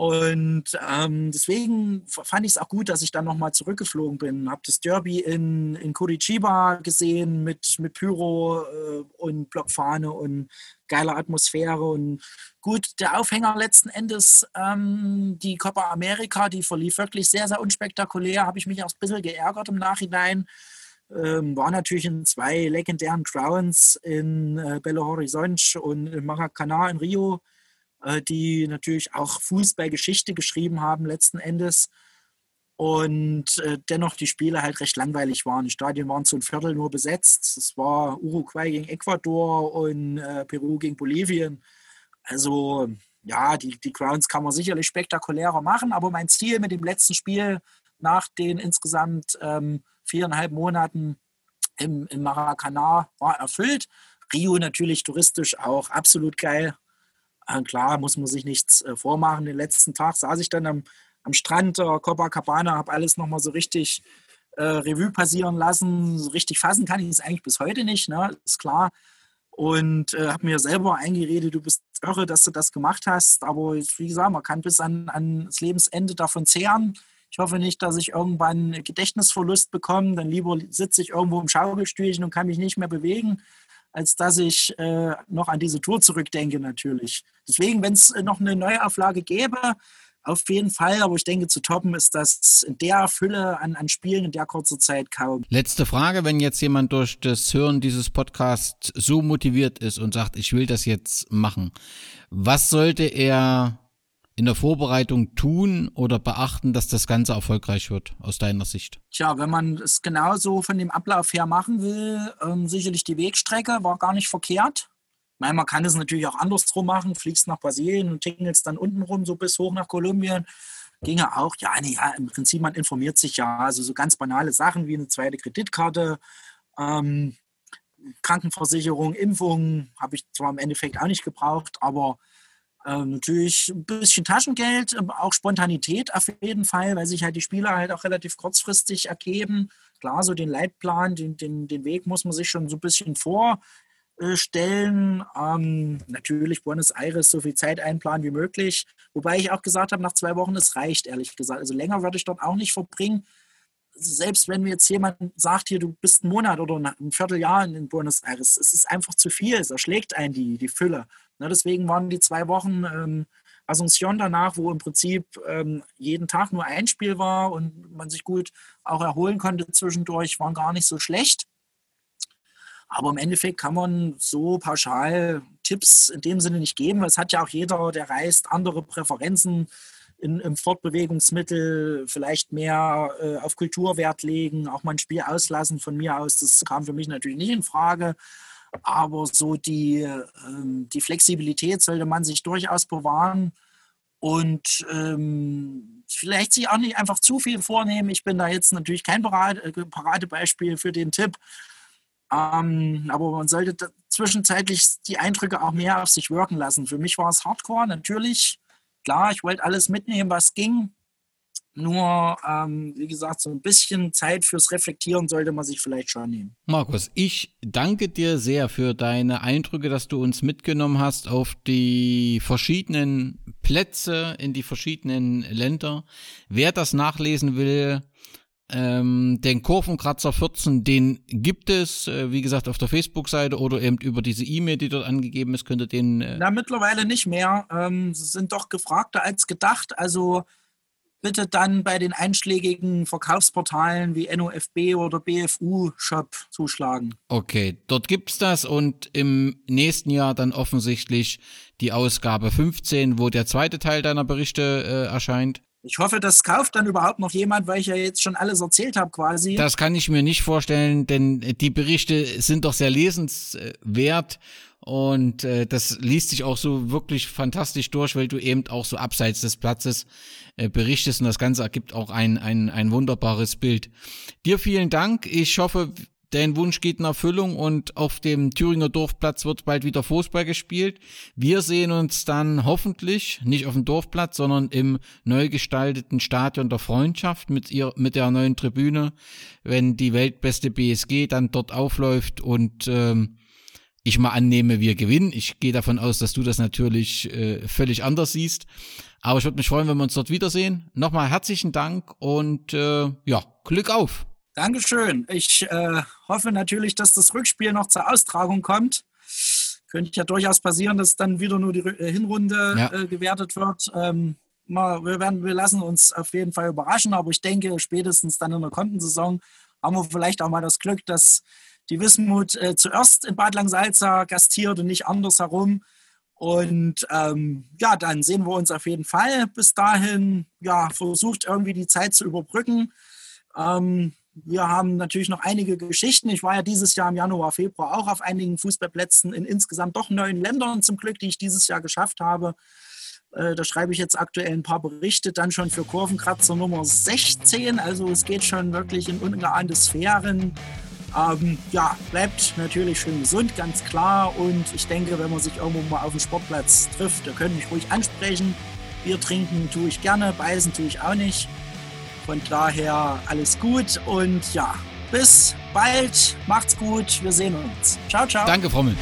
Und ähm, deswegen fand ich es auch gut, dass ich dann nochmal zurückgeflogen bin. Habe das Derby in, in Curitiba gesehen mit, mit Pyro äh, und Blockfahne und geiler Atmosphäre. Und gut, der Aufhänger letzten Endes, ähm, die Copa America, die verlief wirklich sehr, sehr unspektakulär. Habe ich mich auch ein bisschen geärgert im Nachhinein ähm, war natürlich in zwei legendären Crowns in äh, Belo Horizonte und in Maracanã in Rio, äh, die natürlich auch Fußballgeschichte geschrieben haben letzten Endes. Und äh, dennoch die Spiele halt recht langweilig waren. Die Stadien waren zu ein Viertel nur besetzt. Es war Uruguay gegen Ecuador und äh, Peru gegen Bolivien. Also ja, die, die Crowns kann man sicherlich spektakulärer machen, aber mein Ziel mit dem letzten Spiel nach den insgesamt ähm, viereinhalb Monaten im, im Maracanã war erfüllt. Rio natürlich touristisch auch absolut geil. Äh, klar, muss man sich nichts äh, vormachen. Den letzten Tag saß ich dann am, am Strand der Copacabana, habe alles nochmal so richtig äh, Revue passieren lassen. So richtig fassen kann ich es eigentlich bis heute nicht, ne? ist klar. Und äh, habe mir selber eingeredet, du bist irre, dass du das gemacht hast. Aber wie gesagt, man kann bis an, an das Lebensende davon zehren. Ich hoffe nicht, dass ich irgendwann Gedächtnisverlust bekomme. Dann lieber sitze ich irgendwo im Schaukelstühlchen und kann mich nicht mehr bewegen, als dass ich äh, noch an diese Tour zurückdenke natürlich. Deswegen, wenn es noch eine Neuauflage gäbe, auf jeden Fall, aber ich denke, zu toppen ist das in der Fülle an, an Spielen in der kurzen Zeit kaum. Letzte Frage, wenn jetzt jemand durch das Hören dieses Podcasts so motiviert ist und sagt, ich will das jetzt machen, was sollte er in der Vorbereitung tun oder beachten, dass das Ganze erfolgreich wird, aus deiner Sicht? Tja, wenn man es genauso von dem Ablauf her machen will, ähm, sicherlich die Wegstrecke war gar nicht verkehrt. Meine, man kann es natürlich auch andersrum machen, fliegst nach Brasilien und tingelst dann unten rum, so bis hoch nach Kolumbien. Ginge auch, ja, nee, ja, im Prinzip, man informiert sich ja, also so ganz banale Sachen wie eine zweite Kreditkarte, ähm, Krankenversicherung, Impfung, habe ich zwar im Endeffekt auch nicht gebraucht, aber ähm, natürlich ein bisschen Taschengeld, ähm, auch Spontanität auf jeden Fall, weil sich halt die Spieler halt auch relativ kurzfristig ergeben. Klar, so den Leitplan, den, den, den Weg muss man sich schon so ein bisschen vorstellen. Ähm, natürlich Buenos Aires so viel Zeit einplanen wie möglich. Wobei ich auch gesagt habe, nach zwei Wochen, es reicht, ehrlich gesagt. Also länger würde ich dort auch nicht verbringen selbst wenn mir jetzt jemand sagt, hier, du bist einen Monat oder ein Vierteljahr in Buenos Aires, es ist einfach zu viel, es erschlägt einen die, die Fülle. Ne, deswegen waren die zwei Wochen ähm, Asunción danach, wo im Prinzip ähm, jeden Tag nur ein Spiel war und man sich gut auch erholen konnte zwischendurch, waren gar nicht so schlecht. Aber im Endeffekt kann man so pauschal Tipps in dem Sinne nicht geben. Es hat ja auch jeder, der reist, andere Präferenzen in, im Fortbewegungsmittel, vielleicht mehr äh, auf Kulturwert legen, auch mal ein Spiel auslassen von mir aus. Das kam für mich natürlich nicht in Frage. Aber so die, ähm, die Flexibilität sollte man sich durchaus bewahren und ähm, vielleicht sich auch nicht einfach zu viel vornehmen. Ich bin da jetzt natürlich kein äh, Paradebeispiel für den Tipp. Ähm, aber man sollte zwischenzeitlich die Eindrücke auch mehr auf sich wirken lassen. Für mich war es Hardcore, natürlich. Klar, ich wollte alles mitnehmen, was ging. Nur, ähm, wie gesagt, so ein bisschen Zeit fürs Reflektieren sollte man sich vielleicht schon nehmen. Markus, ich danke dir sehr für deine Eindrücke, dass du uns mitgenommen hast auf die verschiedenen Plätze in die verschiedenen Länder. Wer das nachlesen will, ähm, den Kurvenkratzer 14, den gibt es, äh, wie gesagt, auf der Facebook-Seite oder eben über diese E-Mail, die dort angegeben ist, könnt ihr den. Äh Na, mittlerweile nicht mehr. Ähm, sie sind doch gefragter als gedacht. Also bitte dann bei den einschlägigen Verkaufsportalen wie NOFB oder BFU Shop zuschlagen. Okay, dort gibt's das und im nächsten Jahr dann offensichtlich die Ausgabe 15, wo der zweite Teil deiner Berichte äh, erscheint. Ich hoffe, das kauft dann überhaupt noch jemand, weil ich ja jetzt schon alles erzählt habe quasi. Das kann ich mir nicht vorstellen, denn die Berichte sind doch sehr lesenswert und äh, das liest sich auch so wirklich fantastisch durch, weil du eben auch so abseits des Platzes äh, berichtest und das Ganze ergibt auch ein, ein, ein wunderbares Bild. Dir vielen Dank. Ich hoffe, Dein Wunsch geht in Erfüllung und auf dem Thüringer Dorfplatz wird bald wieder Fußball gespielt. Wir sehen uns dann hoffentlich nicht auf dem Dorfplatz, sondern im neu gestalteten Stadion der Freundschaft mit ihr, mit der neuen Tribüne, wenn die weltbeste BSG dann dort aufläuft und ähm, ich mal annehme, wir gewinnen. Ich gehe davon aus, dass du das natürlich äh, völlig anders siehst. Aber ich würde mich freuen, wenn wir uns dort wiedersehen. Nochmal herzlichen Dank und äh, ja, Glück auf. Dankeschön. Ich äh, hoffe natürlich, dass das Rückspiel noch zur Austragung kommt. Könnte ja durchaus passieren, dass dann wieder nur die äh, Hinrunde ja. äh, gewertet wird. Ähm, mal, wir, werden, wir lassen uns auf jeden Fall überraschen, aber ich denke, spätestens dann in der Kontensaison haben wir vielleicht auch mal das Glück, dass die Wismut äh, zuerst in Bad Langsalza gastiert und nicht andersherum. Und ähm, ja, dann sehen wir uns auf jeden Fall. Bis dahin, ja, versucht irgendwie die Zeit zu überbrücken. Ähm, wir haben natürlich noch einige Geschichten. Ich war ja dieses Jahr im Januar, Februar auch auf einigen Fußballplätzen in insgesamt doch neun Ländern zum Glück, die ich dieses Jahr geschafft habe. Äh, da schreibe ich jetzt aktuell ein paar Berichte, dann schon für Kurvenkratzer Nummer 16. Also es geht schon wirklich in ungeahnte Sphären. Ähm, ja, bleibt natürlich schön gesund, ganz klar. Und ich denke, wenn man sich irgendwo mal auf dem Sportplatz trifft, da können mich ruhig ansprechen. Bier trinken tue ich gerne, beißen tue ich auch nicht. Von daher alles gut und ja, bis bald. Macht's gut. Wir sehen uns. Ciao, ciao. Danke, Frommel.